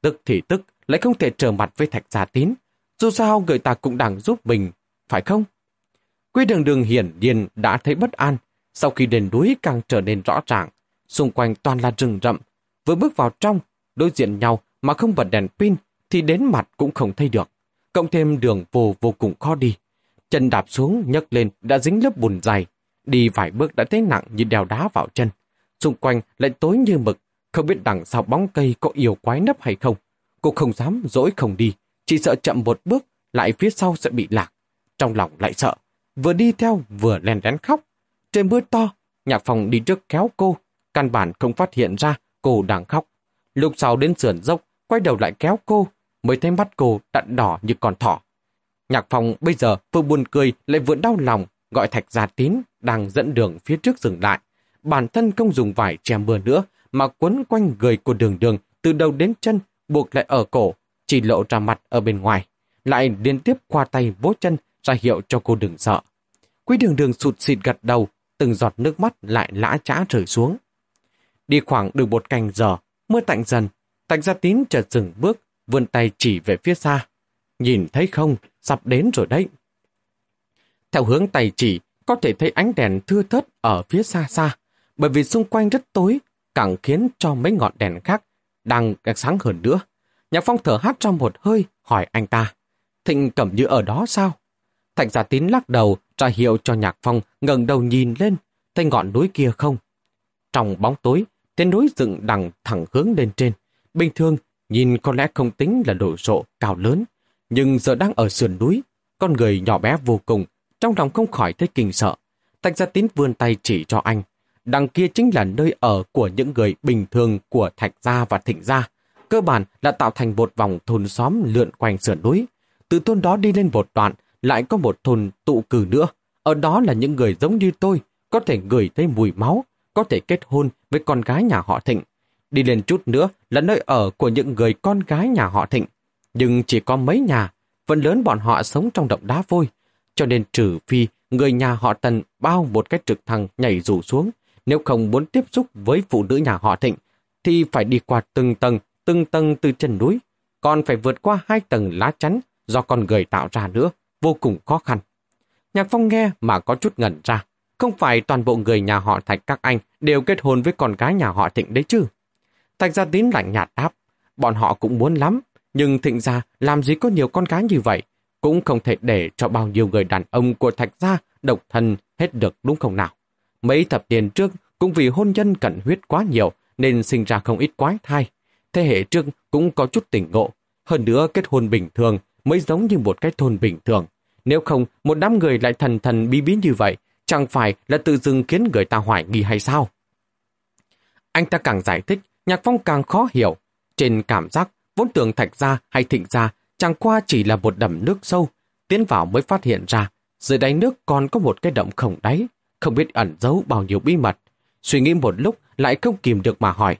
Tức thì tức, lại không thể trở mặt với thạch giả tín. Dù sao người ta cũng đang giúp mình, phải không? Quy đường đường hiển nhiên đã thấy bất an. Sau khi đền núi càng trở nên rõ ràng, xung quanh toàn là rừng rậm. Vừa bước vào trong, đối diện nhau mà không bật đèn pin thì đến mặt cũng không thấy được. Cộng thêm đường vô vô cùng khó đi. Chân đạp xuống, nhấc lên, đã dính lớp bùn dày. Đi vài bước đã thấy nặng như đèo đá vào chân. Xung quanh lại tối như mực, không biết đằng sau bóng cây có yêu quái nấp hay không. Cô không dám dỗi không đi, chỉ sợ chậm một bước, lại phía sau sẽ bị lạc. Trong lòng lại sợ, vừa đi theo vừa lèn lén khóc. Trên mưa to, nhạc phòng đi trước kéo cô, căn bản không phát hiện ra cô đang khóc. Lúc sau đến sườn dốc, quay đầu lại kéo cô, mới thấy mắt cô đặn đỏ như con thỏ. Nhạc phòng bây giờ vừa buồn cười lại vừa đau lòng, gọi thạch gia tín đang dẫn đường phía trước dừng lại. Bản thân không dùng vải che mưa nữa, mà quấn quanh người của đường đường từ đầu đến chân, buộc lại ở cổ, chỉ lộ ra mặt ở bên ngoài. Lại liên tiếp qua tay vỗ chân ra hiệu cho cô đừng sợ. Quý đường đường sụt xịt gật đầu, từng giọt nước mắt lại lã trã rơi xuống. Đi khoảng được một canh giờ, mưa tạnh dần, Tạnh gia tín chợt dừng bước, vươn tay chỉ về phía xa. Nhìn thấy không, sắp đến rồi đấy. Theo hướng tay chỉ, có thể thấy ánh đèn thưa thớt ở phía xa xa, bởi vì xung quanh rất tối, càng khiến cho mấy ngọn đèn khác đang càng sáng hơn nữa. Nhạc Phong thở hát trong một hơi, hỏi anh ta, Thịnh Cẩm Như ở đó sao? Thạch giả tín lắc đầu, ra hiệu cho Nhạc Phong ngẩng đầu nhìn lên, thấy ngọn núi kia không? Trong bóng tối, tên núi dựng đằng thẳng hướng lên trên. Bình thường, nhìn có lẽ không tính là đồ sộ, cao lớn, nhưng giờ đang ở sườn núi, con người nhỏ bé vô cùng, trong lòng không khỏi thấy kinh sợ. Thạch gia tín vươn tay chỉ cho anh. Đằng kia chính là nơi ở của những người bình thường của Thạch gia và Thịnh gia. Cơ bản là tạo thành một vòng thôn xóm lượn quanh sườn núi. Từ thôn đó đi lên một đoạn, lại có một thôn tụ cử nữa. Ở đó là những người giống như tôi, có thể gửi thấy mùi máu, có thể kết hôn với con gái nhà họ Thịnh. Đi lên chút nữa là nơi ở của những người con gái nhà họ Thịnh. Nhưng chỉ có mấy nhà, phần lớn bọn họ sống trong động đá vôi. Cho nên trừ phi người nhà họ Tần bao một cái trực thăng nhảy rủ xuống, nếu không muốn tiếp xúc với phụ nữ nhà họ Thịnh, thì phải đi qua từng tầng, từng tầng từ chân núi, còn phải vượt qua hai tầng lá chắn do con người tạo ra nữa, vô cùng khó khăn. Nhạc Phong nghe mà có chút ngẩn ra, không phải toàn bộ người nhà họ Thạch các anh đều kết hôn với con gái nhà họ Thịnh đấy chứ. Thạch gia tín lạnh nhạt đáp, bọn họ cũng muốn lắm, nhưng Thịnh gia làm gì có nhiều con gái như vậy, cũng không thể để cho bao nhiêu người đàn ông của Thạch gia độc thân hết được đúng không nào. Mấy thập niên trước cũng vì hôn nhân cận huyết quá nhiều nên sinh ra không ít quái thai. Thế hệ trước cũng có chút tỉnh ngộ. Hơn nữa kết hôn bình thường mới giống như một cái thôn bình thường. Nếu không, một đám người lại thần thần bí bí như vậy, chẳng phải là tự dưng khiến người ta hoài nghi hay sao? Anh ta càng giải thích, Nhạc Phong càng khó hiểu. Trên cảm giác, vốn tưởng thạch ra hay thịnh ra chẳng qua chỉ là một đầm nước sâu. Tiến vào mới phát hiện ra, dưới đáy nước còn có một cái động khổng đáy, không biết ẩn giấu bao nhiêu bí mật. Suy nghĩ một lúc lại không kìm được mà hỏi.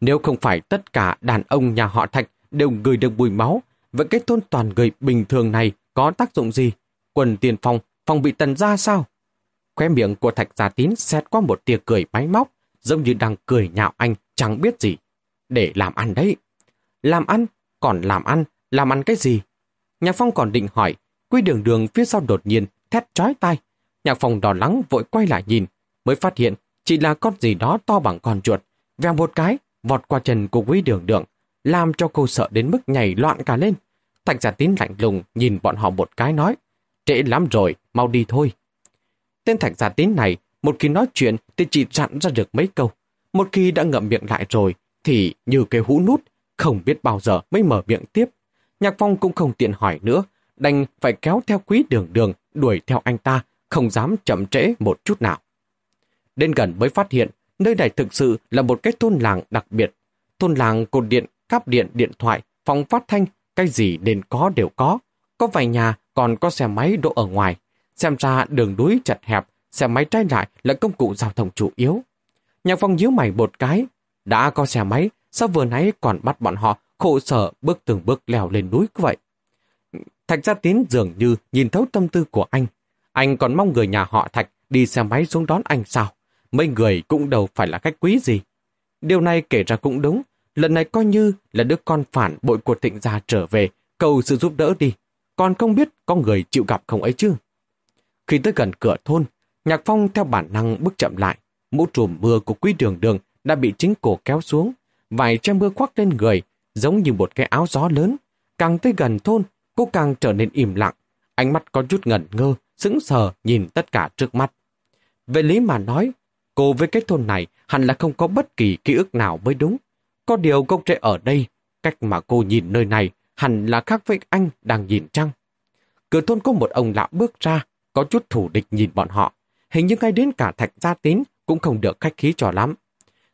Nếu không phải tất cả đàn ông nhà họ Thạch đều gửi được bùi máu, vậy cái thôn toàn người bình thường này có tác dụng gì? Quần tiền phòng phòng bị tần ra sao? khóe miệng của Thạch Gia Tín xét qua một tia cười máy móc, giống như đang cười nhạo anh chẳng biết gì. Để làm ăn đấy. Làm ăn? Còn làm ăn? Làm ăn cái gì? Nhạc Phong còn định hỏi, quy đường đường phía sau đột nhiên thét chói tai. Nhạc Phong đỏ lắng vội quay lại nhìn, mới phát hiện chỉ là con gì đó to bằng con chuột, vèo một cái, vọt qua chân của quý đường đường, làm cho cô sợ đến mức nhảy loạn cả lên. Thạch giả tín lạnh lùng nhìn bọn họ một cái nói, trễ lắm rồi, mau đi thôi. Tên thạch giả tín này, một khi nói chuyện thì chỉ chặn ra được mấy câu. Một khi đã ngậm miệng lại rồi, thì như cái hũ nút, không biết bao giờ mới mở miệng tiếp. Nhạc Phong cũng không tiện hỏi nữa, đành phải kéo theo quý đường đường, đuổi theo anh ta, không dám chậm trễ một chút nào. Đến gần mới phát hiện, nơi này thực sự là một cái thôn làng đặc biệt. Thôn làng cột điện, cáp điện, điện thoại, phòng phát thanh, cái gì nên có đều có. Có vài nhà còn có xe máy đỗ ở ngoài. Xem ra đường núi chật hẹp, xe máy trái lại là công cụ giao thông chủ yếu. Nhạc phong nhíu mày một cái. Đã có xe máy, sao vừa nãy còn bắt bọn họ khổ sở bước từng bước leo lên núi như vậy? Thạch Gia Tiến dường như nhìn thấu tâm tư của anh. Anh còn mong người nhà họ Thạch đi xe máy xuống đón anh sao? mấy người cũng đâu phải là khách quý gì. Điều này kể ra cũng đúng, lần này coi như là đứa con phản bội của thịnh gia trở về, cầu sự giúp đỡ đi, còn không biết có người chịu gặp không ấy chứ. Khi tới gần cửa thôn, Nhạc Phong theo bản năng bước chậm lại, mũ trùm mưa của quý đường đường đã bị chính cổ kéo xuống, vài che mưa khoác lên người, giống như một cái áo gió lớn. Càng tới gần thôn, cô càng trở nên im lặng, ánh mắt có chút ngẩn ngơ, sững sờ nhìn tất cả trước mắt. Về lý mà nói, Cô với cái thôn này hẳn là không có bất kỳ ký ức nào mới đúng. Có điều gốc rễ ở đây, cách mà cô nhìn nơi này hẳn là khác với anh đang nhìn chăng. Cửa thôn có một ông lão bước ra, có chút thủ địch nhìn bọn họ. Hình như ngay đến cả Thạch Gia Tín cũng không được khách khí cho lắm.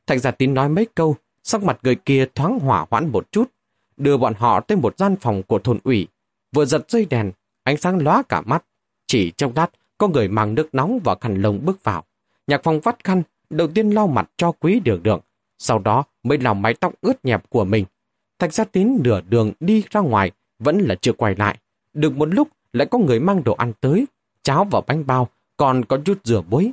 Thạch Gia Tín nói mấy câu, sắc mặt người kia thoáng hỏa hoãn một chút, đưa bọn họ tới một gian phòng của thôn ủy. Vừa giật dây đèn, ánh sáng lóa cả mắt. Chỉ trong lát, có người mang nước nóng và khăn lông bước vào. Nhạc phòng vắt khăn, đầu tiên lau mặt cho quý đường đường, sau đó mới lau mái tóc ướt nhẹp của mình. Thạch gia tín nửa đường đi ra ngoài, vẫn là chưa quay lại. Được một lúc lại có người mang đồ ăn tới, cháo và bánh bao, còn có chút rửa muối.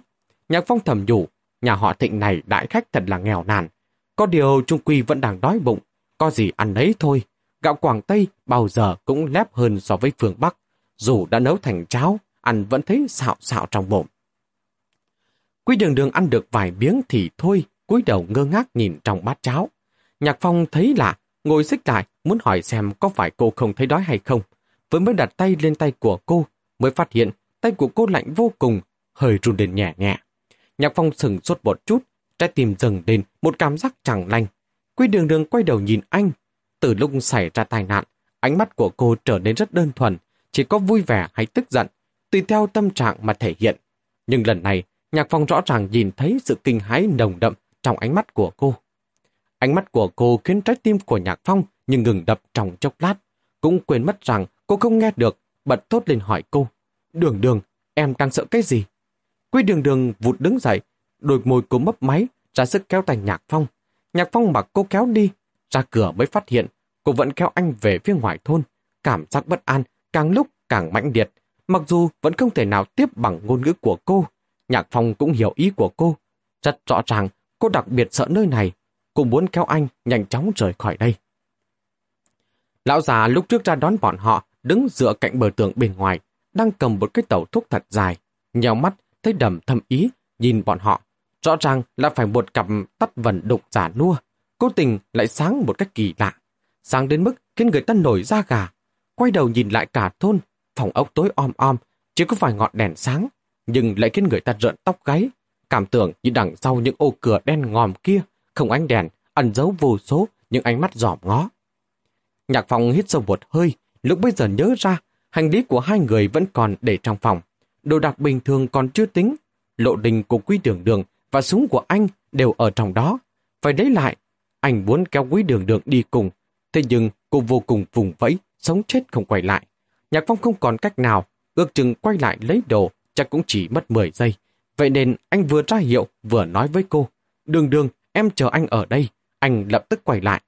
Nhạc phong thầm nhủ, nhà họ thịnh này đại khách thật là nghèo nàn. Có điều Trung Quy vẫn đang đói bụng, có gì ăn đấy thôi. Gạo Quảng Tây bao giờ cũng lép hơn so với phương Bắc. Dù đã nấu thành cháo, ăn vẫn thấy xạo xạo trong bụng. Quý đường đường ăn được vài miếng thì thôi, cúi đầu ngơ ngác nhìn trong bát cháo. Nhạc Phong thấy lạ, ngồi xích lại, muốn hỏi xem có phải cô không thấy đói hay không. Vừa mới đặt tay lên tay của cô, mới phát hiện tay của cô lạnh vô cùng, hơi run lên nhẹ nhẹ. Nhạc Phong sừng sốt một chút, trái tim dần lên một cảm giác chẳng lành. Quy đường đường quay đầu nhìn anh. Từ lúc xảy ra tai nạn, ánh mắt của cô trở nên rất đơn thuần, chỉ có vui vẻ hay tức giận, tùy theo tâm trạng mà thể hiện. Nhưng lần này, Nhạc Phong rõ ràng nhìn thấy sự kinh hãi nồng đậm trong ánh mắt của cô. Ánh mắt của cô khiến trái tim của Nhạc Phong nhưng ngừng đập trong chốc lát. Cũng quên mất rằng cô không nghe được, bật thốt lên hỏi cô. Đường đường, em đang sợ cái gì? Quý đường đường vụt đứng dậy, đôi môi cô mấp máy, ra sức kéo tay Nhạc Phong. Nhạc Phong mặc cô kéo đi, ra cửa mới phát hiện cô vẫn kéo anh về phía ngoài thôn. Cảm giác bất an càng lúc càng mãnh liệt. Mặc dù vẫn không thể nào tiếp bằng ngôn ngữ của cô, Nhạc Phong cũng hiểu ý của cô. Rất rõ ràng, cô đặc biệt sợ nơi này cũng muốn kéo anh nhanh chóng rời khỏi đây. Lão già lúc trước ra đón bọn họ, đứng dựa cạnh bờ tường bên ngoài, đang cầm một cái tàu thuốc thật dài. Nhào mắt, thấy đầm thâm ý, nhìn bọn họ. Rõ ràng là phải một cặp tắt vần đục giả nua. Cố tình lại sáng một cách kỳ lạ. Sáng đến mức khiến người ta nổi da gà. Quay đầu nhìn lại cả thôn, phòng ốc tối om om, chỉ có vài ngọn đèn sáng, nhưng lại khiến người ta rợn tóc gáy. Cảm tưởng như đằng sau những ô cửa đen ngòm kia, không ánh đèn, ẩn giấu vô số những ánh mắt giỏm ngó. Nhạc phòng hít sâu một hơi, lúc bây giờ nhớ ra, hành lý của hai người vẫn còn để trong phòng. Đồ đạc bình thường còn chưa tính, lộ đình của quý đường đường và súng của anh đều ở trong đó. Phải lấy lại, anh muốn kéo quý đường đường đi cùng, thế nhưng cô vô cùng vùng vẫy, sống chết không quay lại. Nhạc Phong không còn cách nào, ước chừng quay lại lấy đồ, chắc cũng chỉ mất 10 giây. Vậy nên anh vừa ra hiệu, vừa nói với cô, đường đường, em chờ anh ở đây. Anh lập tức quay lại.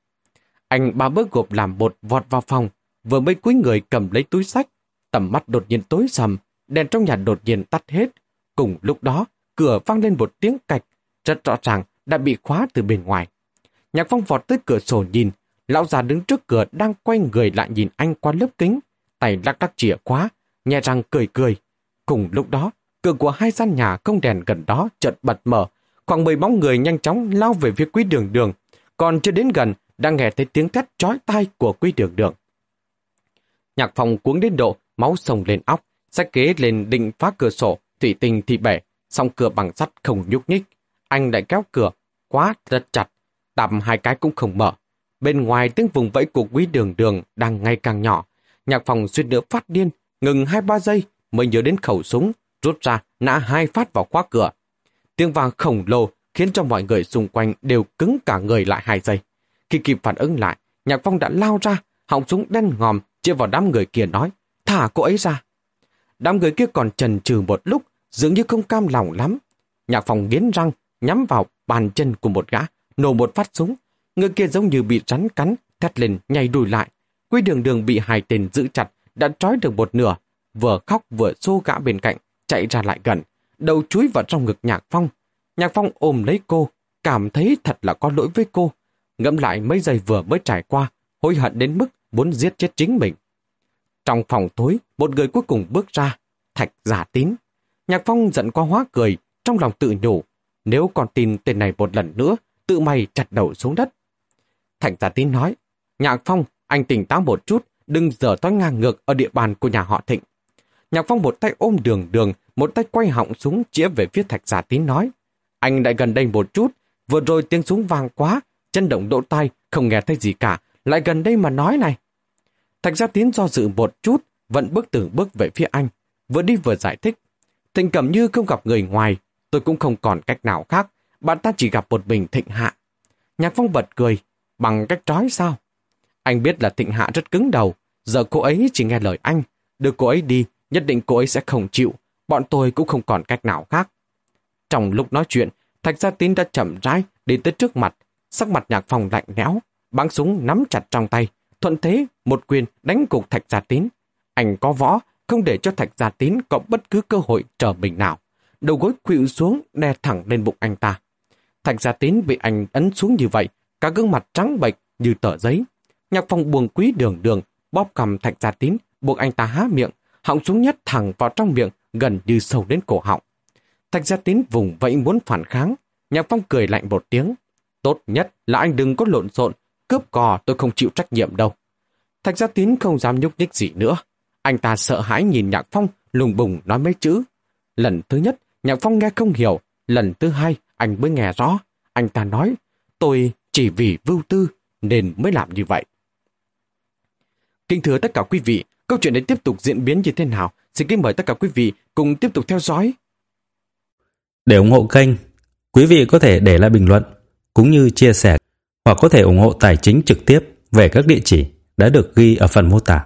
Anh ba bước gộp làm bột vọt vào phòng, vừa mới cúi người cầm lấy túi sách. Tầm mắt đột nhiên tối sầm, đèn trong nhà đột nhiên tắt hết. Cùng lúc đó, cửa vang lên một tiếng cạch, rất rõ ràng đã bị khóa từ bên ngoài. Nhạc phong vọt tới cửa sổ nhìn, lão già đứng trước cửa đang quay người lại nhìn anh qua lớp kính, tay lắc lắc chìa khóa, nhẹ răng cười cười. Cùng lúc đó, cửa của hai gian nhà không đèn gần đó chợt bật mở, khoảng 10 bóng người nhanh chóng lao về phía quý đường đường. Còn chưa đến gần, đang nghe thấy tiếng thét chói tai của quý đường đường. Nhạc phòng cuống đến độ, máu sồng lên óc, sách kế lên định phá cửa sổ, thủy tinh thì bể, song cửa bằng sắt không nhúc nhích. Anh lại kéo cửa, quá rất chặt, đạp hai cái cũng không mở. Bên ngoài tiếng vùng vẫy của quý đường đường đang ngày càng nhỏ. Nhạc phòng suýt nữa phát điên, ngừng hai ba giây mới nhớ đến khẩu súng, rút ra, nã hai phát vào khóa cửa. Tiếng vang khổng lồ khiến cho mọi người xung quanh đều cứng cả người lại hai giây. Khi kịp phản ứng lại, Nhạc Phong đã lao ra, họng súng đen ngòm, chia vào đám người kia nói, thả cô ấy ra. Đám người kia còn chần chừ một lúc, dường như không cam lòng lắm. Nhạc Phong nghiến răng, nhắm vào bàn chân của một gã, nổ một phát súng. Người kia giống như bị rắn cắn, thét lên nhảy đùi lại. Quy đường đường bị hai tên giữ chặt, đã trói được một nửa, vừa khóc vừa xô gã bên cạnh, chạy ra lại gần, đầu chúi vào trong ngực Nhạc Phong. Nhạc Phong ôm lấy cô, cảm thấy thật là có lỗi với cô. Ngẫm lại mấy giây vừa mới trải qua, hối hận đến mức muốn giết chết chính mình. Trong phòng tối, một người cuối cùng bước ra, thạch giả tín. Nhạc Phong giận qua hóa cười, trong lòng tự nhủ, nếu còn tin tên này một lần nữa, tự mày chặt đầu xuống đất. Thạch giả tín nói, Nhạc Phong, anh tỉnh táo một chút, đừng dở toán ngang ngược ở địa bàn của nhà họ Thịnh. Nhạc Phong một tay ôm đường đường, một tay quay họng súng chĩa về phía thạch giả tín nói, anh lại gần đây một chút, vừa rồi tiếng súng vang quá, chân động đỗ tay không nghe thấy gì cả, lại gần đây mà nói này. Thạch gia tín do dự một chút, vẫn bước từng bước về phía anh, vừa đi vừa giải thích. Thịnh Cẩm Như không gặp người ngoài, tôi cũng không còn cách nào khác, bạn ta chỉ gặp một mình Thịnh Hạ. Nhạc Phong bật cười, bằng cách trói sao? Anh biết là Thịnh Hạ rất cứng đầu, giờ cô ấy chỉ nghe lời anh, đưa cô ấy đi, nhất định cô ấy sẽ không chịu, bọn tôi cũng không còn cách nào khác. Trong lúc nói chuyện, Thạch Gia Tín đã chậm rãi đi tới trước mặt, sắc mặt nhạc phòng lạnh lẽo, bắn súng nắm chặt trong tay, thuận thế một quyền đánh cục Thạch Gia Tín. Anh có võ, không để cho Thạch Gia Tín có bất cứ cơ hội trở mình nào. Đầu gối khuỵu xuống, đè thẳng lên bụng anh ta. Thạch Gia Tín bị anh ấn xuống như vậy, cả gương mặt trắng bệch như tờ giấy. Nhạc phòng buồn quý đường đường, bóp cầm Thạch Gia Tín, buộc anh ta há miệng, họng súng nhất thẳng vào trong miệng, gần như sâu đến cổ họng. Thạch Gia Tín vùng vẫy muốn phản kháng, Nhạc Phong cười lạnh một tiếng. Tốt nhất là anh đừng có lộn xộn, cướp cò tôi không chịu trách nhiệm đâu. Thạch Gia Tín không dám nhúc nhích gì nữa. Anh ta sợ hãi nhìn Nhạc Phong lùng bùng nói mấy chữ. Lần thứ nhất, Nhạc Phong nghe không hiểu. Lần thứ hai, anh mới nghe rõ. Anh ta nói, tôi chỉ vì vưu tư nên mới làm như vậy. Kính thưa tất cả quý vị, câu chuyện này tiếp tục diễn biến như thế nào? Xin kính mời tất cả quý vị cùng tiếp tục theo dõi. Để ủng hộ kênh, quý vị có thể để lại bình luận cũng như chia sẻ hoặc có thể ủng hộ tài chính trực tiếp về các địa chỉ đã được ghi ở phần mô tả.